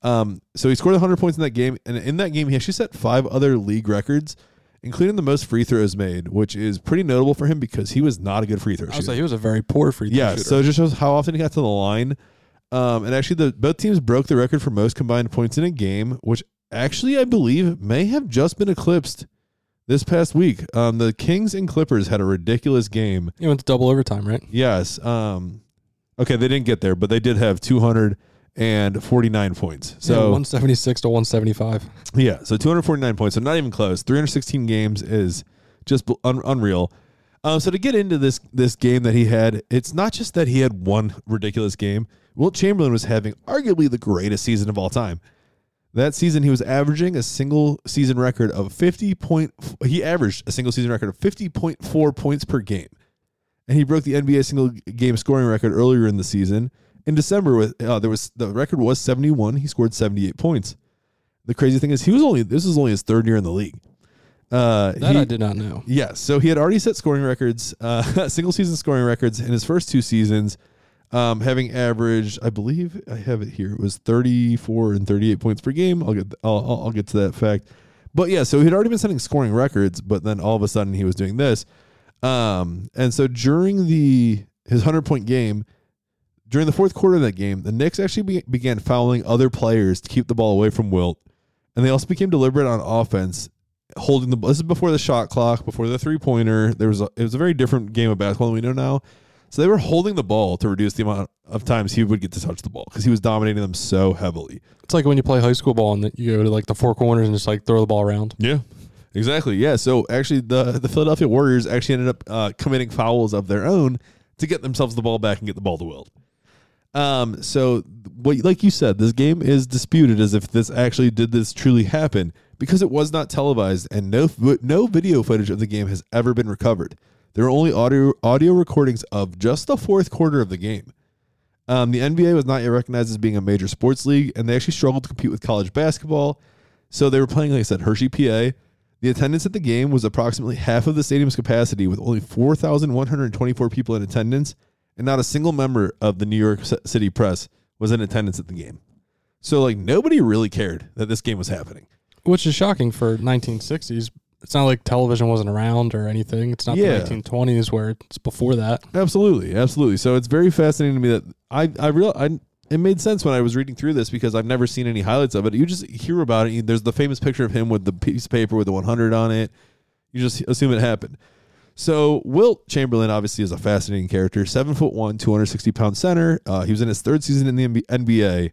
Um, so he scored 100 points in that game, and in that game, he actually set five other league records, including the most free throws made, which is pretty notable for him because he was not a good free throw I shooter. was like, he was a very poor free throw Yeah, shooter. so it just shows how often he got to the line. Um, and actually, the both teams broke the record for most combined points in a game, which actually, I believe, may have just been eclipsed this past week. Um, the Kings and Clippers had a ridiculous game. You went to double overtime, right? Yes. Um, okay, they didn't get there, but they did have 249 points. So yeah, 176 to 175. Yeah, so 249 points, so not even close. 316 games is just un- unreal. Um, so to get into this this game that he had, it's not just that he had one ridiculous game. Wilt Chamberlain was having arguably the greatest season of all time. That season, he was averaging a single season record of 50 point. He averaged a single season record of 50.4 points per game, and he broke the NBA single game scoring record earlier in the season. In December, with uh, there was the record was 71. He scored 78 points. The crazy thing is, he was only this was only his third year in the league. Uh, That he- I did not know. Yes. So he had already set scoring records, uh, single season scoring records in his first two seasons, um, having averaged, I believe I have it here. It was 34 and 38 points per game. I'll get, I'll, I'll I'll get to that fact. But yeah, so he'd already been setting scoring records, but then all of a sudden he was doing this. Um, and so during the his 100 point game, during the fourth quarter of that game, the Knicks actually be, began fouling other players to keep the ball away from Wilt, and they also became deliberate on offense, holding the. Ball this is before the shot clock, before the three pointer. There was a, it was a very different game of basketball than we know now. So they were holding the ball to reduce the amount of times he would get to touch the ball because he was dominating them so heavily. It's like when you play high school ball and you go to like the four corners and just like throw the ball around. Yeah, exactly. Yeah. So actually, the the Philadelphia Warriors actually ended up uh, committing fouls of their own to get themselves the ball back and get the ball to Wilt. Um. So what, like you said, this game is disputed as if this actually did this truly happen because it was not televised and no no video footage of the game has ever been recovered. There are only audio audio recordings of just the fourth quarter of the game. Um, the NBA was not yet recognized as being a major sports league, and they actually struggled to compete with college basketball. So they were playing, like I said, Hershey, PA. The attendance at the game was approximately half of the stadium's capacity, with only 4,124 people in attendance, and not a single member of the New York City press was in attendance at the game. So, like, nobody really cared that this game was happening. Which is shocking for 1960s. It's not like television wasn't around or anything. It's not Yeah. the 1920s where it's before that. Absolutely, absolutely. So it's very fascinating to me that I I real I it made sense when I was reading through this because I've never seen any highlights of it. You just hear about it. There's the famous picture of him with the piece of paper with the 100 on it. You just assume it happened. So Wilt Chamberlain obviously is a fascinating character. Seven foot one, 260 pound center. Uh, he was in his third season in the NBA,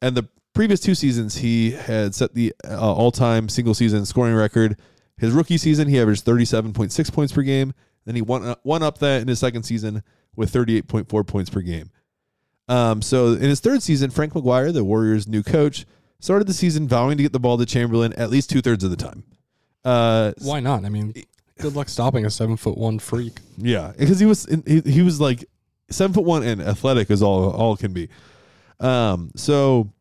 and the previous two seasons he had set the uh, all time single season scoring record. His rookie season he averaged 37.6 points per game. Then he won one up that in his second season with 38.4 points per game. Um, so in his third season, Frank McGuire, the Warriors' new coach, started the season vowing to get the ball to Chamberlain at least two thirds of the time. Uh, Why not? I mean, good luck stopping a seven foot one freak. yeah, because he was he, he was like seven foot one and athletic as all all can be. Um, so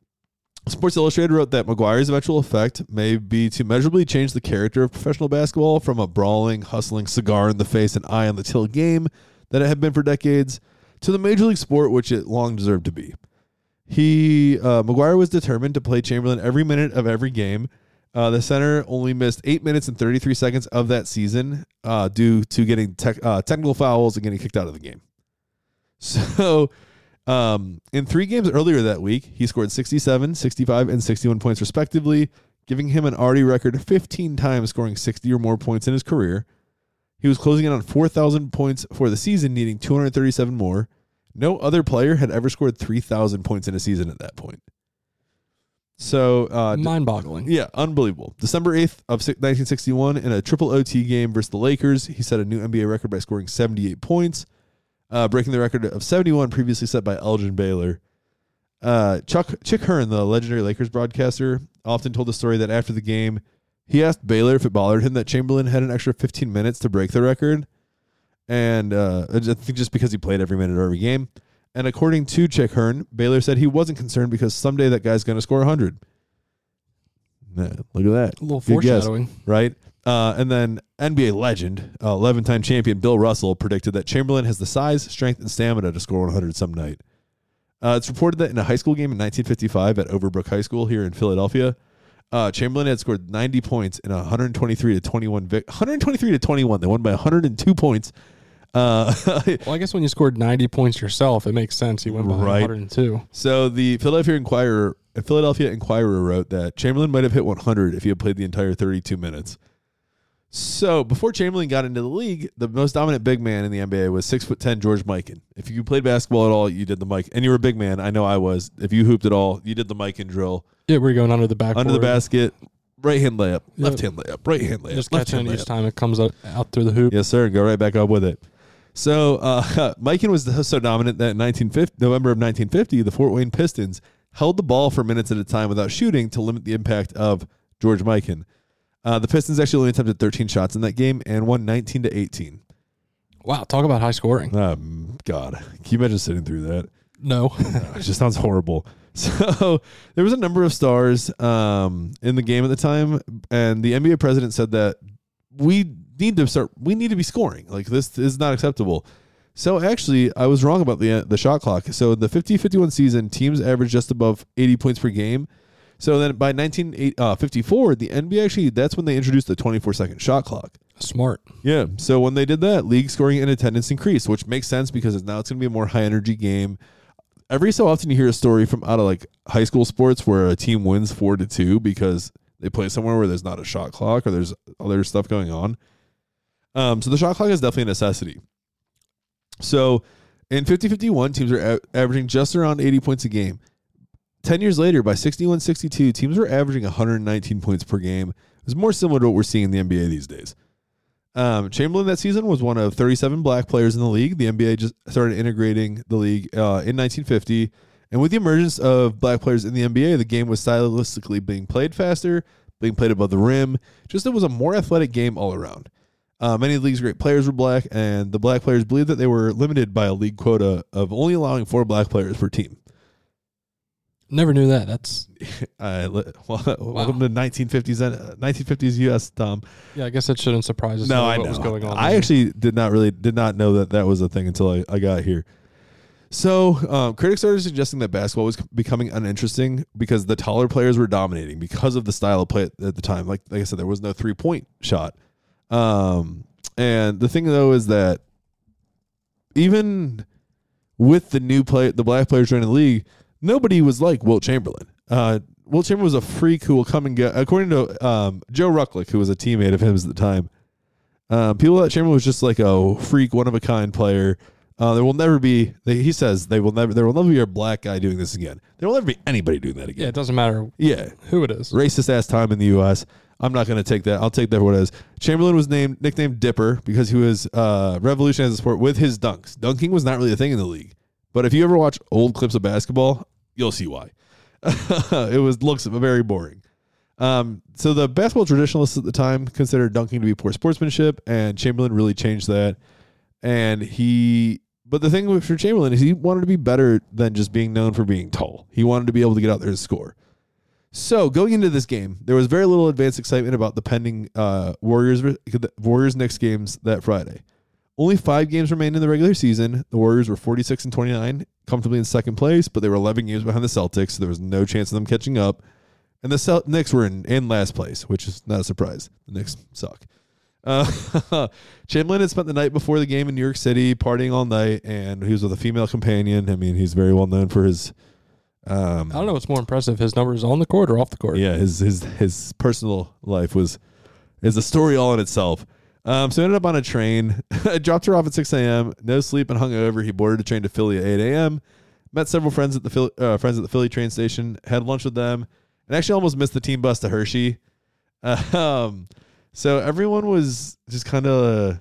Sports Illustrated wrote that McGuire's eventual effect may be to measurably change the character of professional basketball from a brawling, hustling, cigar in the face and eye on the till game that it had been for decades to the major league sport which it long deserved to be. He uh, McGuire was determined to play Chamberlain every minute of every game. Uh, the center only missed eight minutes and 33 seconds of that season uh, due to getting tech, uh, technical fouls and getting kicked out of the game. So, um, in three games earlier that week, he scored 67, 65, and 61 points respectively, giving him an already record 15 times scoring 60 or more points in his career. He was closing in on 4,000 points for the season, needing 237 more. No other player had ever scored 3,000 points in a season at that point. So, uh, Mind boggling. yeah, unbelievable. December 8th of 1961 in a triple OT game versus the Lakers, he set a new NBA record by scoring 78 points, uh, breaking the record of 71 previously set by Elgin Baylor. Uh, Chuck Chick Hearn, the legendary Lakers broadcaster, often told the story that after the game, he asked Baylor if it bothered him that Chamberlain had an extra 15 minutes to break the record, and uh, I I think just because he played every minute of every game. And according to Chick Hearn, Baylor said he wasn't concerned because someday that guy's going to score 100. Yeah, look at that A little Good guess. foreshadowing. right? Uh, and then NBA legend, 11 time champion Bill Russell predicted that Chamberlain has the size, strength, and stamina to score 100 some night. Uh, it's reported that in a high school game in 1955 at Overbrook High School here in Philadelphia, uh, Chamberlain had scored 90 points in a 123 to 21 vic- 123 to 21. They won by 102 points. Uh, Well, I guess when you scored 90 points yourself, it makes sense. You went behind Right. 102. So the Philadelphia Inquirer Philadelphia Inquirer wrote that Chamberlain might have hit 100 if he had played the entire 32 minutes. So before Chamberlain got into the league, the most dominant big man in the NBA was six foot ten George Mikan. If you played basketball at all, you did the Mike, and you were a big man. I know I was. If you hooped at all, you did the Mikan drill Yeah, we're going under the back. under the basket, right hand layup, Yep. left hand layup, right hand layup, Just left catching hand it each time it comes out, out through the hoop. Yes, sir. Go right back up with it. So, uh, Mikan was so dominant that in 1950, November of 1950, the Fort Wayne Pistons held the ball for minutes at a time without shooting to limit the impact of George Mikan. Uh, the Pistons actually only attempted 13 shots in that game and won 19 to 18. Wow, talk about high scoring. Um, God, can you imagine sitting through that? No. it just sounds horrible. So there was a number of stars um, in the game at the time, and the NBA president said that we need to start. We need to be scoring. Like this is not acceptable. So actually, I was wrong about the the shot clock. So in the 50-51 season, teams averaged just above 80 points per game. So then by 1954, uh, the NBA actually that's when they introduced the 24 second shot clock. Smart. Yeah. So when they did that, league scoring and attendance increased, which makes sense because now it's going to be a more high energy game. Every so often, you hear a story from out of like high school sports where a team wins four to two because they play somewhere where there's not a shot clock or there's other stuff going on. Um, so the shot clock is definitely a necessity. So in 50 51, teams are a- averaging just around 80 points a game. 10 years later, by 61 62, teams were averaging 119 points per game. It was more similar to what we're seeing in the NBA these days. Um, Chamberlain that season was one of 37 black players in the league. The NBA just started integrating the league uh, in 1950. And with the emergence of black players in the NBA, the game was stylistically being played faster, being played above the rim. Just it was a more athletic game all around. Uh, many of the league's great players were black, and the black players believed that they were limited by a league quota of only allowing four black players per team. Never knew that. That's Uh, well, welcome to 1950s, uh, 1950s U.S. Tom. yeah. I guess that shouldn't surprise us. No, I know. going on. I there. actually did not really did not know that that was a thing until I, I got here. So um, critics started suggesting that basketball was becoming uninteresting because the taller players were dominating because of the style of play at, at the time. Like like I said, there was no three point shot. Um, and the thing though is that even with the new play, the black players joining the league, nobody was like Wilt Chamberlain. Uh, Wilt Chamberlain was a freak who will come and go. According to um, Joe Ruklick, who was a teammate of his at the time, um, people thought Chamberlain was just like a freak, one of a kind player. Uh, there will never be. They, he says they will never. There will never be a black guy doing this again. There will never be anybody doing that again. yeah, it doesn't matter Yeah, who it is. racist ass time in the U.S. I'm not going to take that. I'll take that for what it is. Chamberlain was named nicknamed Dipper because he was uh, revolutionized the sport with his dunks. Dunking was not really a thing in the league, but if you ever watch old clips of basketball, you'll see why. it was looks very boring. Um, so the basketball traditionalists at the time considered dunking to be poor sportsmanship, and Chamberlain really changed that. And he, but the thing for Chamberlain is he wanted to be better than just being known for being tall. He wanted to be able to get out there and score. So going into this game, there was very little advanced excitement about the pending uh, Warriors Warriors Knicks games that Friday. Only five games remained in the regular season. The Warriors were 46 and 29, comfortably in second place, but they were 11 games behind the Celtics, so there was no chance of them catching up. And the Celt- Knicks were in, in last place, which is not a surprise. The Knicks suck. Uh, Chamberlain had spent the night before the game in New York City, partying all night, and he was with a female companion. I mean, he's very well known for his. Um, I don't know what's more impressive: his numbers on the court or off the court. yeah, his his his personal life was is a story all in itself. Um, so ended up on a train. I dropped her off at 6 a.m. No sleep and hungover. He boarded a train to Philly at 8 a.m. Met several friends at the Philly, uh, friends at the Philly train station. Had lunch with them, and actually almost missed the team bus to Hershey. um, so everyone was just kind of uh,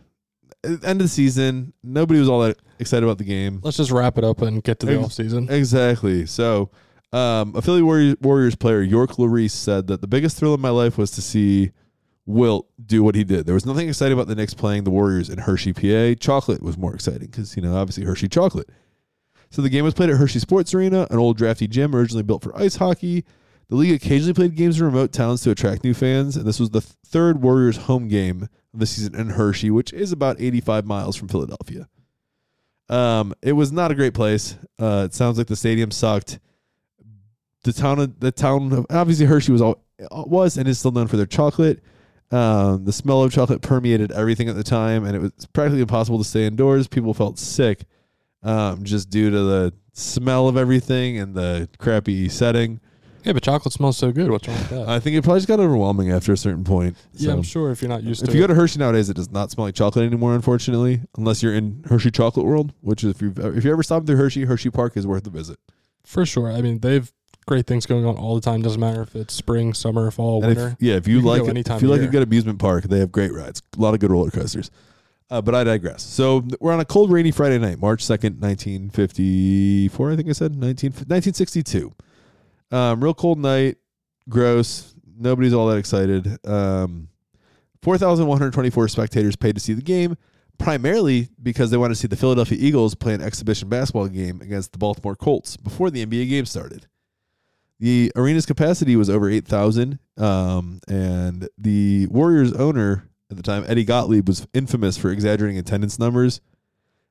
end of the season. Nobody was all that excited about the game. Let's just wrap it up and get to the Ex- off season. Exactly. So, um, a Philly Warriors, Warriors player, York Larese, said that the biggest thrill of my life was to see Wilt do what he did. There was nothing exciting about the Knicks playing the Warriors in Hershey, PA. Chocolate was more exciting because, you know, obviously Hershey chocolate. So the game was played at Hershey Sports Arena, an old drafty gym originally built for ice hockey. The league occasionally played games in remote towns to attract new fans, and this was the third Warriors home game the season in Hershey, which is about 85 miles from Philadelphia. Um, it was not a great place. Uh, it sounds like the stadium sucked. The town, of, the town, of, obviously Hershey was all was and is still known for their chocolate. Um, the smell of chocolate permeated everything at the time, and it was practically impossible to stay indoors. People felt sick, um, just due to the smell of everything and the crappy setting. Yeah, but chocolate smells so good. What's wrong with that? I think it probably just got overwhelming after a certain point. yeah, So, I'm sure if you're not used to it. If to you it. go to Hershey nowadays, it does not smell like chocolate anymore, unfortunately, unless you're in Hershey Chocolate World, which is if you if you ever stop through Hershey, Hershey Park is worth a visit. For sure. I mean, they've great things going on all the time. Doesn't matter if it's spring, summer, fall, And winter. if, yeah, if you, You can like go it, any time if you of like a year. good amusement park, they have great rides, a lot of good roller coasters. Uh, but I digress. So we're on a cold, rainy Friday night, March second, nineteen fifty four. I think I said 19, 1962. Um, real cold night, gross. Nobody's all that excited. Um, four thousand one hundred twenty four spectators paid to see the game, primarily because they wanted to see the Philadelphia Eagles play an exhibition basketball game against the Baltimore Colts before the NBA game started. The arena's capacity was over 8,000. Um, and the Warriors owner at the time, Eddie Gottlieb, was infamous for exaggerating attendance numbers.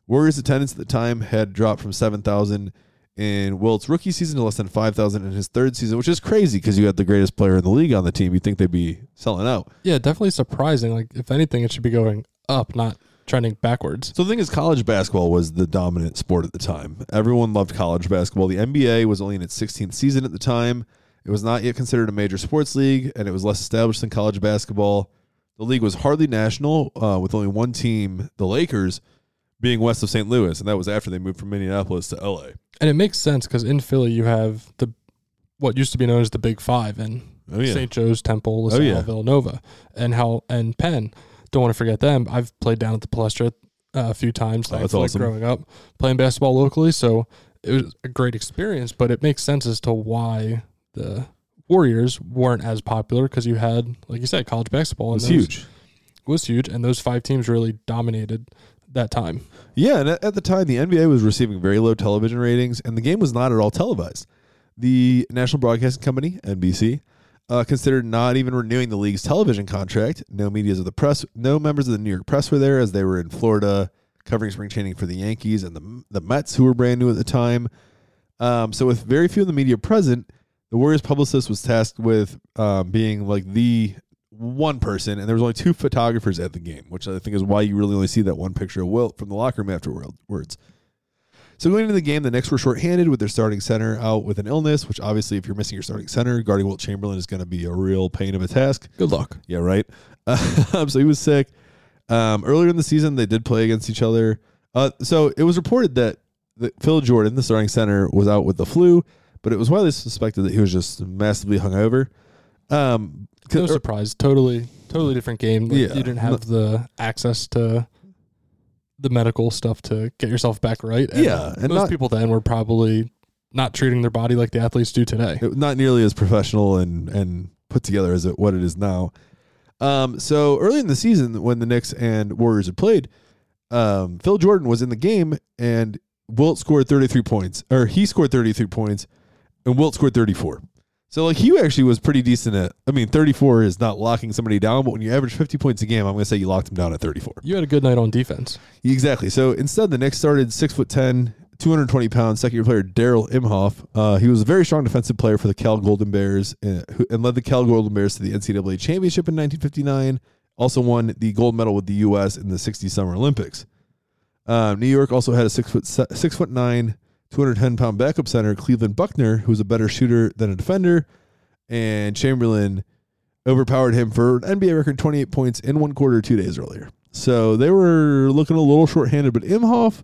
Warriors attendance at the time had dropped from 7,000 in Wilt's rookie season to less than 5,000 in his third season, which is crazy because you had the greatest player in the league on the team. You'd think they'd be selling out. Yeah, definitely surprising. Like, if anything, it should be going up, not trending backwards. So the thing is, college basketball was the dominant sport at the time. Everyone loved college basketball. The NBA was only in its 16th season at the time. It was not yet considered a major sports league, and it was less established than college basketball. The league was hardly national, uh, with only one team, the Lakers, being west of St. Louis, and that was after they moved from Minneapolis to LA. And it makes sense because in Philly, you have the what used to be known as the Big Five and Oh yeah, St. Joe's, Temple, Oh, yeah. Villanova, and how and Penn. Don't want to forget them. I've played down at the Palestra uh, a few times. Oh, that's awesome. growing up playing basketball locally, so it was a great experience. But it makes sense as to why the Warriors weren't as popular because you had, like you said, college basketball. it was those- huge. Was huge, and those five teams really dominated that time. Yeah, and at, the time, the NBA was receiving very low television ratings, and the game was not at all televised. The National Broadcasting Company (NBC) uh, considered not even renewing the league's television contract. No medias of the press, no members of the New York press were there, as they were in Florida covering spring training for the Yankees and the the Mets, who were brand new at the time. Um, so, with very few of the media present, the Warriors publicist was tasked with um, being like the one person, and there was only two photographers at the game, which I think is why you really only see that one picture of Wilt from the locker room afterwards. So going into the game, the Knicks were shorthanded with their starting center out with an illness, which obviously, if you're missing your starting center, guarding Wilt Chamberlain is going to be a real pain of a task. Good luck. Yeah, right. Um, so he was sick. Um, earlier in the season, they did play against each other. Uh, so it was reported that, that Phil Jordon, the starting center, was out with the flu, but it was widely suspected that he was just massively hungover. Um, No surprise. Totally, totally different game. Like, Yeah. you didn't have the access to the medical stuff to get yourself back right. And Yeah, and most not- people then were probably not treating their body like the athletes do today. not nearly as professional and and put together as it, what it is now. Um, so early in the season, when the Knicks and Warriors had played, um, Phil Jordon was in the game, and Wilt scored 33 points, or he scored 33 points, and Wilt scored 34. So like he actually was pretty decent at. I mean, 34 is not locking somebody down, but when you average 50 points a game, I'm going to say you locked him down at 34. You had a good night on defense. Exactly. So instead, the Knicks started six foot ten, 220 pounds, second year player Darrall Imhoff. Uh, he was a very strong defensive player for the Cal Golden Bears uh, who, and led the Cal Golden Bears to the NCAA championship in 1959. Also won the gold medal with the U.S. in the 60 Summer Olympics. Uh, New York also had a six foot six foot nine, 210 pound backup center Cleveland Buckner, who was a better shooter than a defender, and Chamberlain overpowered him for an NBA record 28 points in one quarter two days earlier. So they were looking a little shorthanded, but Imhoff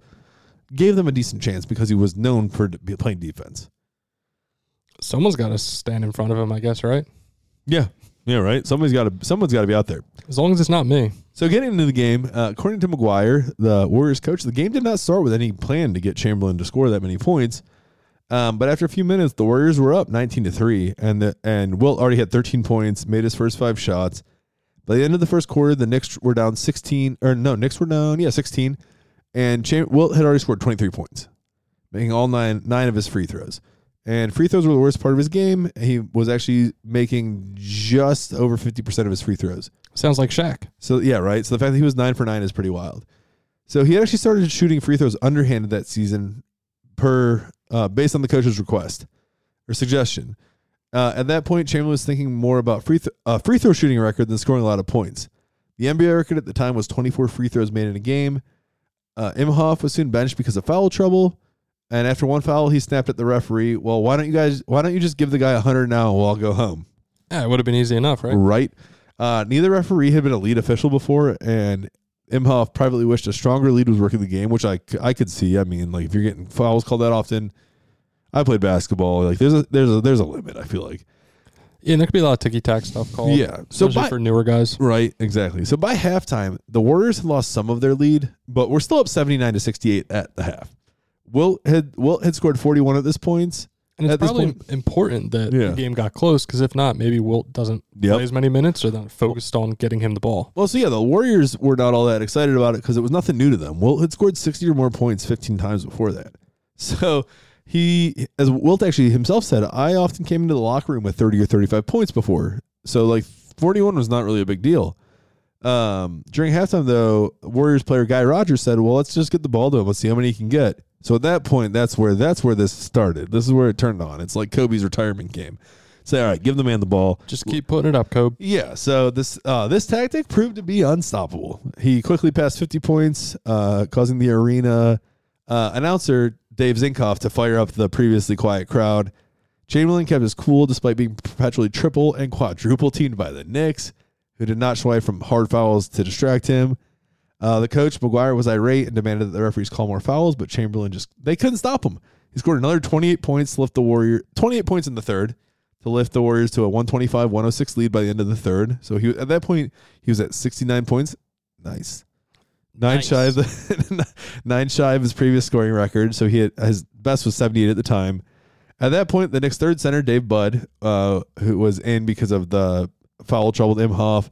gave them a decent chance because he was known for playing defense. Someone's got to stand in front of him, I guess, right? Yeah, yeah, right. Somebody's got to someone's got to be out there. As long as it's not me. So getting into the game, uh, according to McGuire, the Warriors coach, the game did not start with any plan to get Chamberlain to score that many points. Um, but after a few minutes, the Warriors were up 19 to three, and the, and Wilt already had 13 points, made his first five shots. By the end of the first quarter, the Knicks were down 16, or no, Knicks were down, yeah, 16, and Cham- Wilt had already scored 23 points, making all nine nine of his free throws. And free throws were the worst part of his game. He was actually making just over 50% of his free throws. Sounds like Shaq. So yeah, right. So the fact that he was nine for nine is pretty wild. So he actually started shooting free throws underhanded that season, per uh, based on the coach's request or suggestion. Uh, at that point, Chamberlain was thinking more about free th- uh, free throw shooting record than scoring a lot of points. The NBA record at the time was 24 free throws made in a game. Uh, Imhoff was soon benched because of foul trouble, And after one foul, he snapped at the referee. Well, why don't you guys? Why don't you just give the guy a hundred now and we'll all go home? Yeah, it would have been easy enough, right? Right. Uh, neither referee had been a lead official before, and Imhoff privately wished a stronger lead was working the game, which I, I could see. I mean, like if you're getting fouls called that often, I played basketball. Like there's a there's a there's a limit. I feel like. Yeah, and there could be a lot of ticky tack stuff called. Yeah. So especially by, for newer guys. right, exactly. So by halftime, the Warriors had lost some of their lead, but we're still up 79 to 68 at the half. Wilt had Wilt had scored 41 at this point. And it's At probably point- important that Yeah. the game got close because if not, maybe Wilt doesn't Yep. play as many minutes or then focused on getting him the ball. Well, so yeah, the Warriors were not all that excited about it because it was nothing new to them. Wilt had scored 60 or more points 15 times before that. So he, as Wilt actually himself said, I often came into the locker room with 30 or 35 points before. So like 41 was not really a big deal. Um, during halftime, though, Warriors player Guy Rodgers said, "Well, let's just get the ball to him. Let's see how many he can get." So at that point, that's where that's where this started. This is where it turned on. It's like Kobe's retirement game. Say, all right, give the man the ball. Just keep putting it up, Kobe. Yeah, so this uh, this tactic proved to be unstoppable. He quickly passed 50 points, uh, causing the arena uh, announcer Dave Zinkoff to fire up the previously quiet crowd. Chamberlain kept his cool despite being perpetually triple and quadruple teamed by the Knicks, who did not shy from hard fouls to distract him. Uh, the coach McGuire was irate and demanded that the referees call more fouls, but Chamberlain just they couldn't stop him. He scored another 28 points to lift the Warrior 28 points in the third to lift the Warriors to a 125-106 lead by the end of the third. So he at that point he was at 69 points. Nice. Nine Nice. shy of the nine shy of his previous scoring record. So he had, his best was 78 at the time. At that point, the next third center, Dave Budd, uh, who was in because of the foul trouble with Imhoff,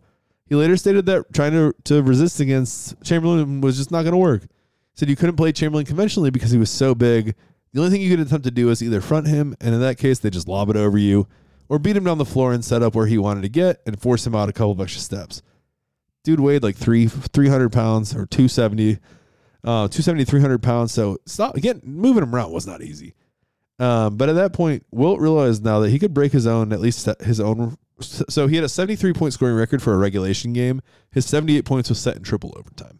he later stated that trying to, to resist against Chamberlain was just not going to work. He said you couldn't play Chamberlain conventionally because he was so big. The only thing you could attempt to do is either front him, and in that case, they just lob it over you, or beat him down the floor and set up where he wanted to get and force him out a couple of extra steps. Dude weighed like three, 300 pounds or 270, uh, 270, 300 pounds. So stop, again, moving him around was not easy. Um, but at that point, Wilt realized now that he could break his own, at least his own. So he had a 73 point scoring record for a regulation game. His 78 points was set in triple overtime.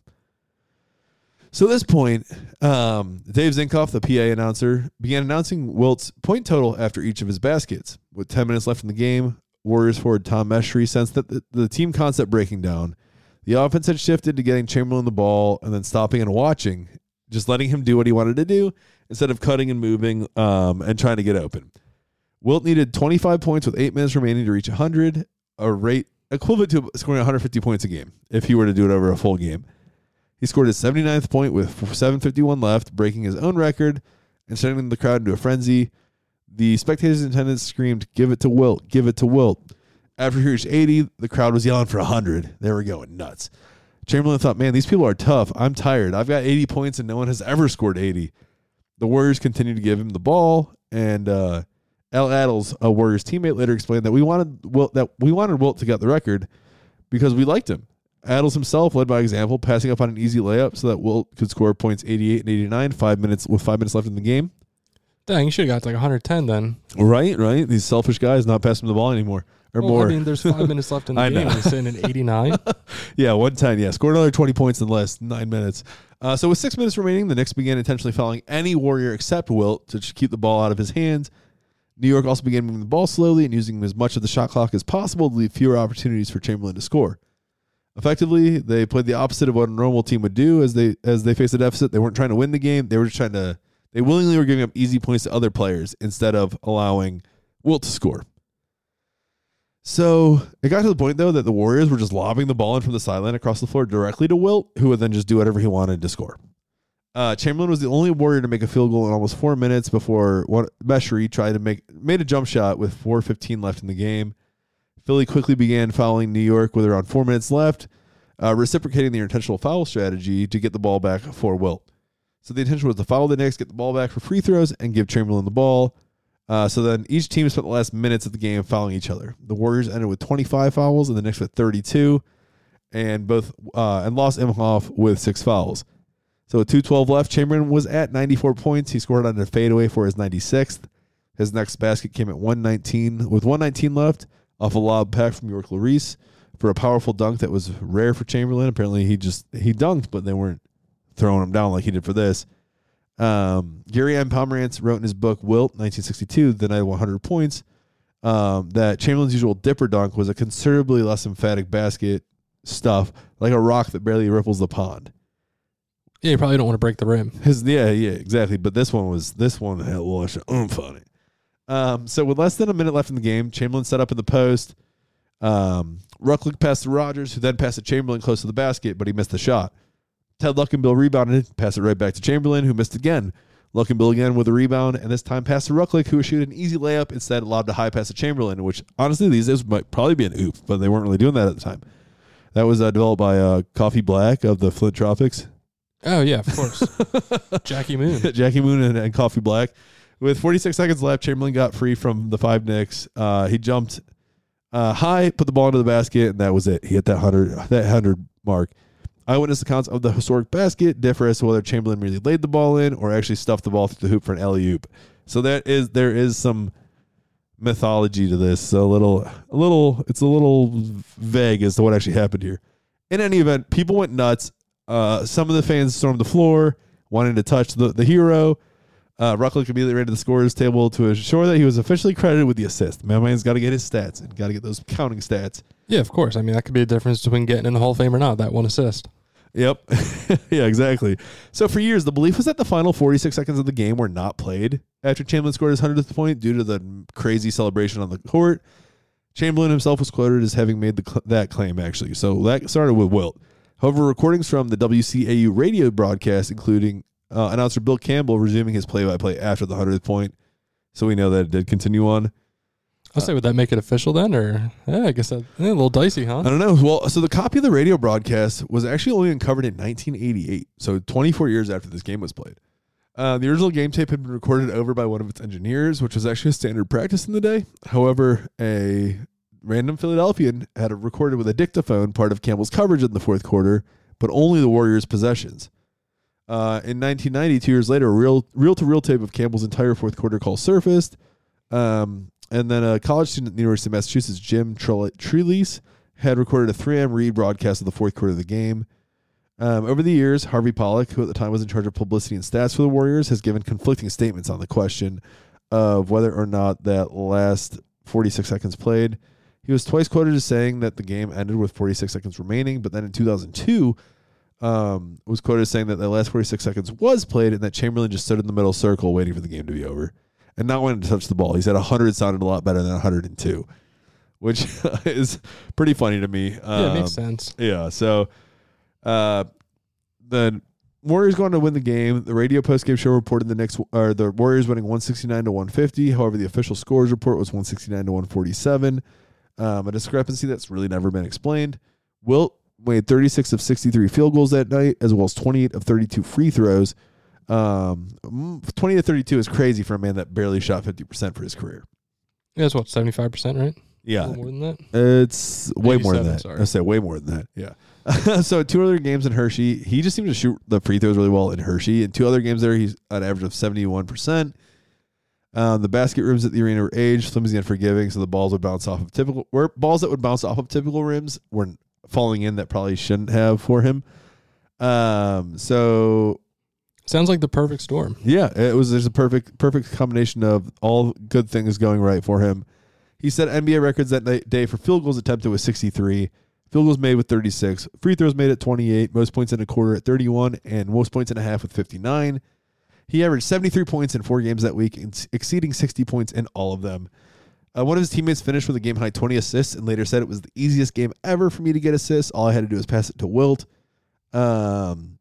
So at this point, um, Dave Zinkoff, the PA announcer, began announcing Wilt's point total after each of his baskets. With 10 minutes left in the game, Warriors forward Tom Meschery sensed that the, the team concept breaking down. The offense had shifted to getting Chamberlain the ball and then stopping and watching, just letting him do what he wanted to do instead of cutting and moving um, and trying to get open. Wilt needed 25 points with eight minutes remaining to reach 100, a rate equivalent to scoring 150 points a game if he were to do it over a full game. He scored his 79th point with 7.51 left, breaking his own record and sending the crowd into a frenzy. The spectators and attendants screamed, Give it to Wilt, give it to Wilt. After he reached 80, the crowd was yelling for 100. They were going nuts. Chamberlain thought, Man, these people are tough. I'm tired. I've got 80 points and no one has ever scored 80. The Warriors continued to give him the ball, and uh, Al Attles, a Warriors teammate, later explained that we wanted Wilt that we wanted Wilt to get the record because we liked him. Attles himself led by example, passing up on an easy layup so that Wilt could score points 88 and 89, five minutes with five minutes left in the game. Dang, you should have got like 110 then. Right, right. These selfish guys not passing the ball anymore or Well, more. I mean, there's five minutes left in the I game. know. He's sitting at 89. yeah, 110. Yeah, scored another 20 points in the last nine minutes. Uh, so with six minutes remaining, the Knicks began intentionally fouling any Warrior except Wilt to just keep the ball out of his hands. New York also began moving the ball slowly and using as much of the shot clock as possible to leave fewer opportunities for Chamberlain to score. Effectively, they played the opposite of what a normal team would do as they as they faced a deficit. They weren't trying to win the game; they were just trying to. They willingly were giving up easy points to other players instead of allowing Wilt to score. So it got to the point though that the Warriors were just lobbing the ball in from the sideline across the floor directly to Wilt, who would then just do whatever he wanted to score. Uh, Chamberlain was the only Warrior to make a field goal in almost four minutes before what Meschery tried to make made a jump shot with 4:15 left in the game. Philly quickly began fouling New York with around four minutes left, uh, reciprocating their intentional foul strategy to get the ball back for Wilt. So the intention was to foul the Knicks, get the ball back for free throws, and give Chamberlain the ball. Uh, so then each team spent the last minutes of the game fouling each other. The Warriors ended with 25 fouls, and the Knicks with 32, and both uh, and lost Imhoff with six fouls. So with 212 left, Chamberlain was at 94 points. He scored on a fadeaway for his 96th. His next basket came at 119 with 119 left off a lob pack from York Larese for a powerful dunk that was rare for Chamberlain. Apparently he just he dunked, but they weren't throwing him down like he did for this. Um, Gary M. Pomerantz wrote in his book Wilt, 1962, The Night of 100 Points, um, that Chamberlain's usual dipper dunk was a considerably less emphatic basket stuff, like a rock that barely ripples the pond. Yeah, you probably don't want to break the rim. His yeah, yeah, exactly. But this one was this one had a extra oomph on it. Um, so with less than a minute left in the game, Chamberlain set up in the post. Um, Ruklick passed to Rodgers, who then passed to Chamberlain close to the basket, but he missed the shot. Ted Luckenbill rebounded, passed it right back to Chamberlain, who missed again. Luckenbill again with a rebound, and this time passed to Ruklick, who shooting an easy layup. Instead, lobbed a high pass to Chamberlain, which honestly these days might probably be an oop, but they weren't really doing that at the time. That was uh, developed by uh, Coffee Black of the Flint Tropics. Oh yeah, of course. Jackie Moon. Jackie Moon and, and Coffee Black. With 46 seconds left, Chamberlain got free from the five Knicks. Uh, he jumped uh, high, put the ball into the basket, and that was it. He hit that hundred that hundred mark. Eyewitness accounts of the historic basket differ as to whether Chamberlain really laid the ball in or actually stuffed the ball through the hoop for an alley oop. So that is there is some mythology to this. A little, a little, it's a little vague as to what actually happened here. In any event, people went nuts. Uh, some of the fans stormed the floor, wanting to touch the, the hero. Uh, Ruklick immediately ran to the scorers table to assure that he was officially credited with the assist. My man's got to get his stats and got to get those counting stats. Yeah, of course. I mean, that could be a difference between getting in the Hall of Fame or not. That one assist. Yep. yeah, exactly. So for years, the belief was that the final 46 seconds of the game were not played after Chamberlain scored his 100th point due to the crazy celebration on the court. Chamberlain himself was quoted as having made cl- that claim, actually. So that started with Wilt. However, recordings from the WCAU radio broadcast, including uh, announcer Bill Campbell resuming his play by play after the 100th point, so we know that it did continue on. I'll say, would that make it official then, or yeah, I guess that eh, a little dicey, huh? I don't know. Well, so the copy of the radio broadcast was actually only uncovered in 1988, so 24 years after this game was played. Uh, the original game tape had been recorded over by one of its engineers, which was actually a standard practice in the day. However, a random Philadelphian had recorded with a dictaphone part of Campbell's coverage in the fourth quarter, but only the Warriors' possessions. Uh, in 1990, two years later, a real reel to reel tape of Campbell's entire fourth quarter call surfaced. Um, and then a college student at the University of Massachusetts, Jim Trelease, had recorded a 3M read broadcast of the fourth quarter of the game. Um, over the years, Harvey Pollack, who at the time was in charge of publicity and stats for the Warriors, has given conflicting statements on the question of whether or not that last 46 seconds played. He was twice quoted as saying that the game ended with 46 seconds remaining, but then in 2002, um, was quoted as saying that the last 46 seconds was played and that Chamberlain just stood in the middle circle waiting for the game to be over and not wanting to touch the ball. He said 100 sounded a lot better than 102, which is pretty funny to me. Um, yeah, it makes sense. Yeah. So uh, the Warriors going to win the game. The radio post game show reported the next or the Warriors winning 169 to 150. However, the official scores report was 169 to 147. Um, a discrepancy that's really never been explained. Wilt made 36 of 63 field goals that night, as well as 28 of 32 free throws. Um, 20 to 32 is crazy for a man that barely shot 50% for his career. Yeah, it's what, 75%, right? Yeah. more than that? It's way more than that. Sorry. I say way more than that. Yeah. so two other games in Hershey, he just seemed to shoot the free throws really well in Hershey. And two other games there, he's an average of 71%. Um, the basket rims at the arena were aged, flimsy, and forgiving, so the balls would bounce off of typical where balls that would bounce off of typical rims were falling in that probably shouldn't have for him. Um, so Sounds like the perfect storm. Yeah, it was. There's a perfect perfect combination of all good things going right for him. He set NBA records that day for field goals attempted with 63, field goals made with 36, free throws made at 28, most points in a quarter at 31, and most points in a half with 59. He averaged 73 points in four games that week, exceeding 60 points in all of them. Uh, one of his teammates finished with a game high 20 assists and later said it was the easiest game ever for me to get assists. All I had to do was pass it to Wilt. Um,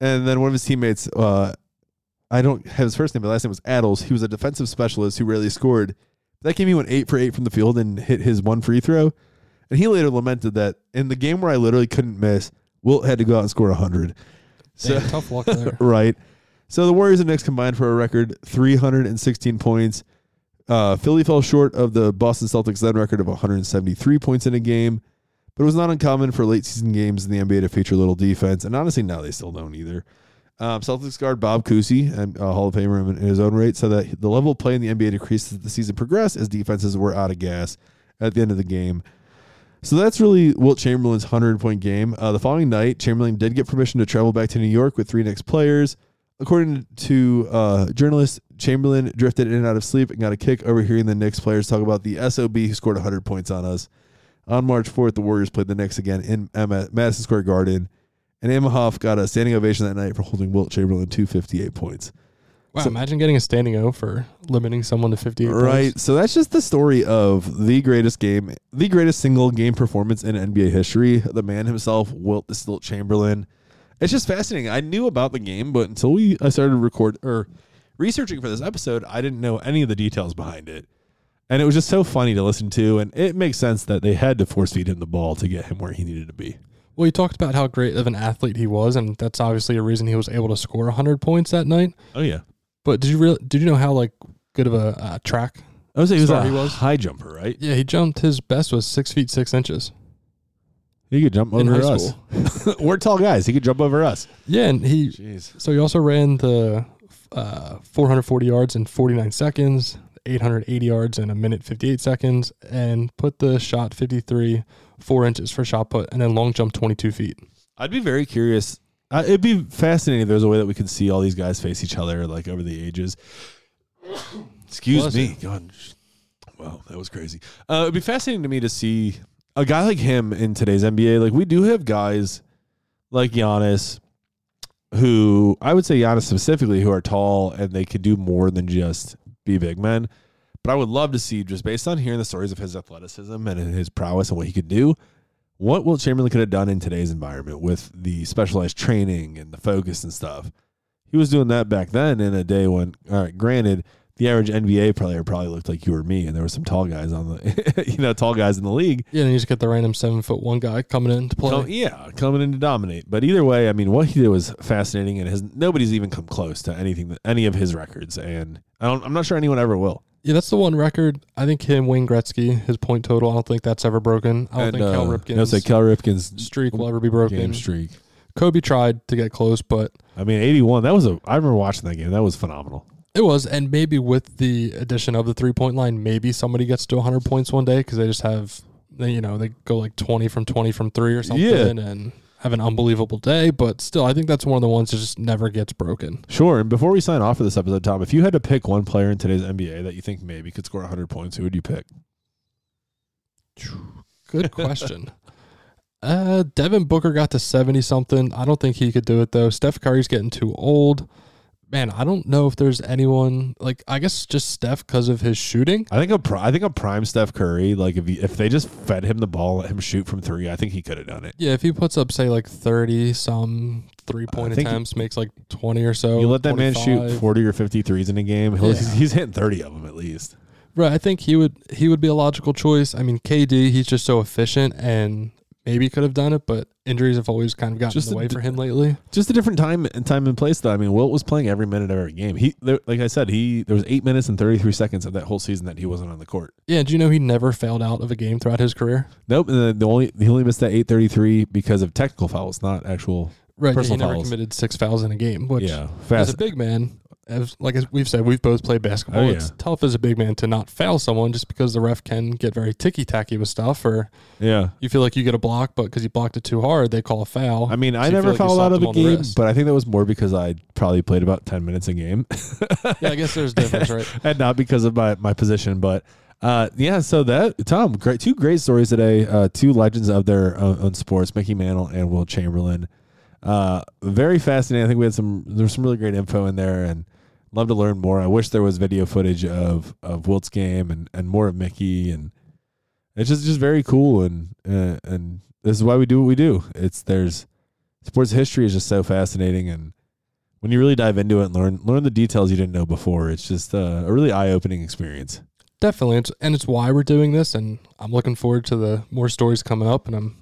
and then one of his teammates, uh, I don't have his first name, but last name was Attles. He was a defensive specialist who rarely scored. That game he went eight for eight from the field and hit his one free throw. And he later lamented that in the game where I literally couldn't miss, Wilt had to go out and score hundred. So tough luck there, right? So the Warriors and Knicks combined for a record 316 points. Uh, Philly fell short of the Boston Celtics then record of 173 points in a game. But it was not uncommon for late season games in the NBA to feature little defense, and honestly, now they still don't either. Um, Celtics guard Bob Cousy, and uh, Hall of Famer in, his own right, said that the level of play in the NBA decreased as the season progressed as defenses were out of gas at the end of the game. So that's really Wilt Chamberlain's 100 point game. Uh, the following night, Chamberlain did get permission to travel back to New York with three Knicks players. According to uh, journalists, Chamberlain drifted in and out of sleep and got a kick overhearing the Knicks players talk about the SOB who scored 100 points on us. On March 4th, the Warriors played the Knicks again in Madison Square Garden, and Imhoff got a standing ovation that night for holding Wilt Chamberlain to 58 points. Wow, So- imagine getting a standing O for limiting someone to 58 Right. points. So that's just the story of the greatest game, the greatest single game performance in NBA history. The man himself, Wilt the Stilt Chamberlain. It's just fascinating. I knew about the game, but until we I started record or researching for this episode, I didn't know any of the details behind it. And it was just so funny to listen to, and it makes sense that they had to force feed him the ball to get him where he needed to be. Well, he talked about how great of an athlete he was, and that's obviously a reason he was able to score 100 points that night. Oh yeah, But did you real did you know how like good of a uh, track? I was he was a he was? high jumper, right? Yeah, he jumped. His best was six feet six inches He could jump over us. We're tall guys. He could jump over us. Yeah, and he Jeez. so he also ran the uh, 440 yards in 49 seconds, 880 yards in a minute 58 seconds, and put the shot 53 four inches for shot put, and then long jump 22 feet. I'd be very curious. Uh, it'd be fascinating if there's a way that we could see all these guys face each other like over the ages. Excuse me. God, wow, that was crazy. Uh, it'd be fascinating to me to see a guy like him in today's NBA. Like we do have guys like Giannis, who I would say Giannis specifically, who are tall and they could do more than just be big men. But I would love to see, just based on hearing the stories of his athleticism and his prowess and what he could do, what Wilt Chamberlain could have done in today's environment with the specialized training and the focus and stuff. He was doing that back then in a day when, all right, granted, the average NBA player probably looked like you or me, and there were some tall guys on the, you know, tall guys in the league. Yeah, and you just get the random seven foot one guy coming in to play. Yeah, coming in to dominate. But either way, I mean, what he did was fascinating, and his nobody's even come close to anything that any of his records, and I don't, I'm not sure anyone ever will. Yeah, that's the one record. I think him, Wayne Gretzky, his point total. I don't think that's ever broken. I don't and, think Cal uh, Ripken's no, say Cal Ripken's streak will ever be broken. game streak. Kobe tried to get close, but I mean, 81. That was a. I remember watching that game. That was phenomenal. It was. And maybe with the addition of the three point line, maybe somebody gets to 100 points one day because they just have, they, you know, they go like 20 from 20 from three or something Yeah. and have an unbelievable day. But still, I think that's one of the ones that just never gets broken. Sure. And before we sign off for this episode, Tom, if you had to pick one player in today's NBA that you think maybe could score 100 points, who would you pick? Good question. uh, Devin Booker got to 70 something. I don't think he could do it though. Steph Curry's getting too old. Man, I don't know if there's anyone like I guess just Steph because of his shooting. I think a pri- I think a prime Steph Curry. Like if he, if they just fed him the ball, let him shoot from three, I think he could have done it. Yeah, if he puts up say like 30 some three point attempts, makes like 20 or so. you let that man shoot 40 or 50 threes in a game. He'll, Yeah. he's, he's hitting 30 of them at least. Right, I think he would he would be a logical choice. I mean, KD, he's just so efficient and maybe could have done it, but injuries have always kind of gotten Just in the way d- for him lately. Just a different time and time and place though. I mean, Wilt was playing every minute of every game. He there, like I said, he there was eight minutes and 33 seconds of that whole season that he wasn't on the court. Yeah, do you know he never failed out of a game throughout his career? Nope. And the, the only he only missed that 833 because of technical fouls, not actual. Right, yeah, he never fouls. committed six fouls in a game, which yeah, as a big man, as like as we've said, we've both played basketball. Oh, yeah. It's tough as a big man to not foul someone just because the ref can get very ticky tacky with stuff, or yeah. you feel like you get a block, but because you blocked it too hard, they call a foul. I mean, I So you never like fouled out of a game, but I think that was more because I probably played about 10 minutes a game yeah, I guess there's a difference, right? and not because of my, my position. But uh, yeah, so that, Tom, great, two great stories today. Uh, two legends of their own, own sports, Mickey Mantle and Wilt Chamberlain. Uh, very fascinating. I think we had some, there's some really great info in there and love to learn more. I wish there was video footage of, of Wilt's game and, and more of Mickey. And it's just, just very cool. And, uh, and this is why we do what we do. It's, there's, sports history is just so fascinating. And, when you really dive into it and learn learn the details you didn't know before, it's just uh, a really eye opening experience. Definitely, and it's why we're doing this, and I'm looking forward to the more stories coming up, and I'm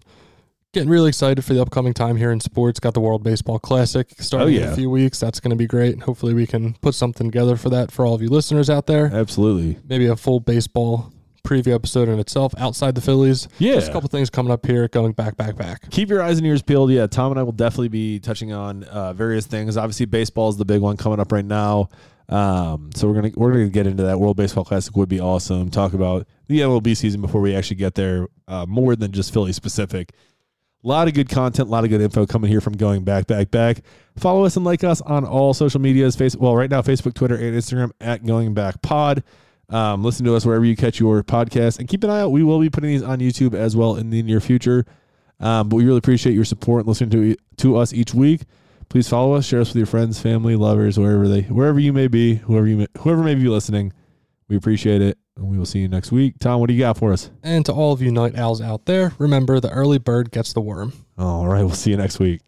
getting really excited for the upcoming time here in sports. Got the World Baseball Classic starting in yeah. a few weeks. That's going to be great. Hopefully, we can put something together for that for all of you listeners out there. Absolutely. Maybe a full baseball preview episode in itself outside the Phillies. Yeah. Just a couple things coming up here, going back, back, back. Keep your eyes and ears peeled. Yeah, Tom and I will definitely be touching on uh, various things. Obviously, baseball is the big one coming up right now. Um, so we're gonna we're gonna get into that. World Baseball Classic would be awesome. Talk about the MLB season before we actually get there. uh, more than just Philly specific. A lot of good content, a lot of good info coming here from going back, back, back. Follow us and like us on all social medias. Face well, right now, Facebook, Twitter, and Instagram at Going Back Pod. Um, listen to us wherever you catch your podcast, and keep an eye out. We will be putting these on YouTube as well in the near future. Um, but we really appreciate your support and listening to to us each week. Please follow us, share us with your friends, family, lovers, wherever they, wherever you may be, whoever you, may, whoever may be listening. We appreciate it, and we will see you next week. Tom, what do you got for us? And to all of you night owls out there, remember the early bird gets the worm. All right, we'll see you next week.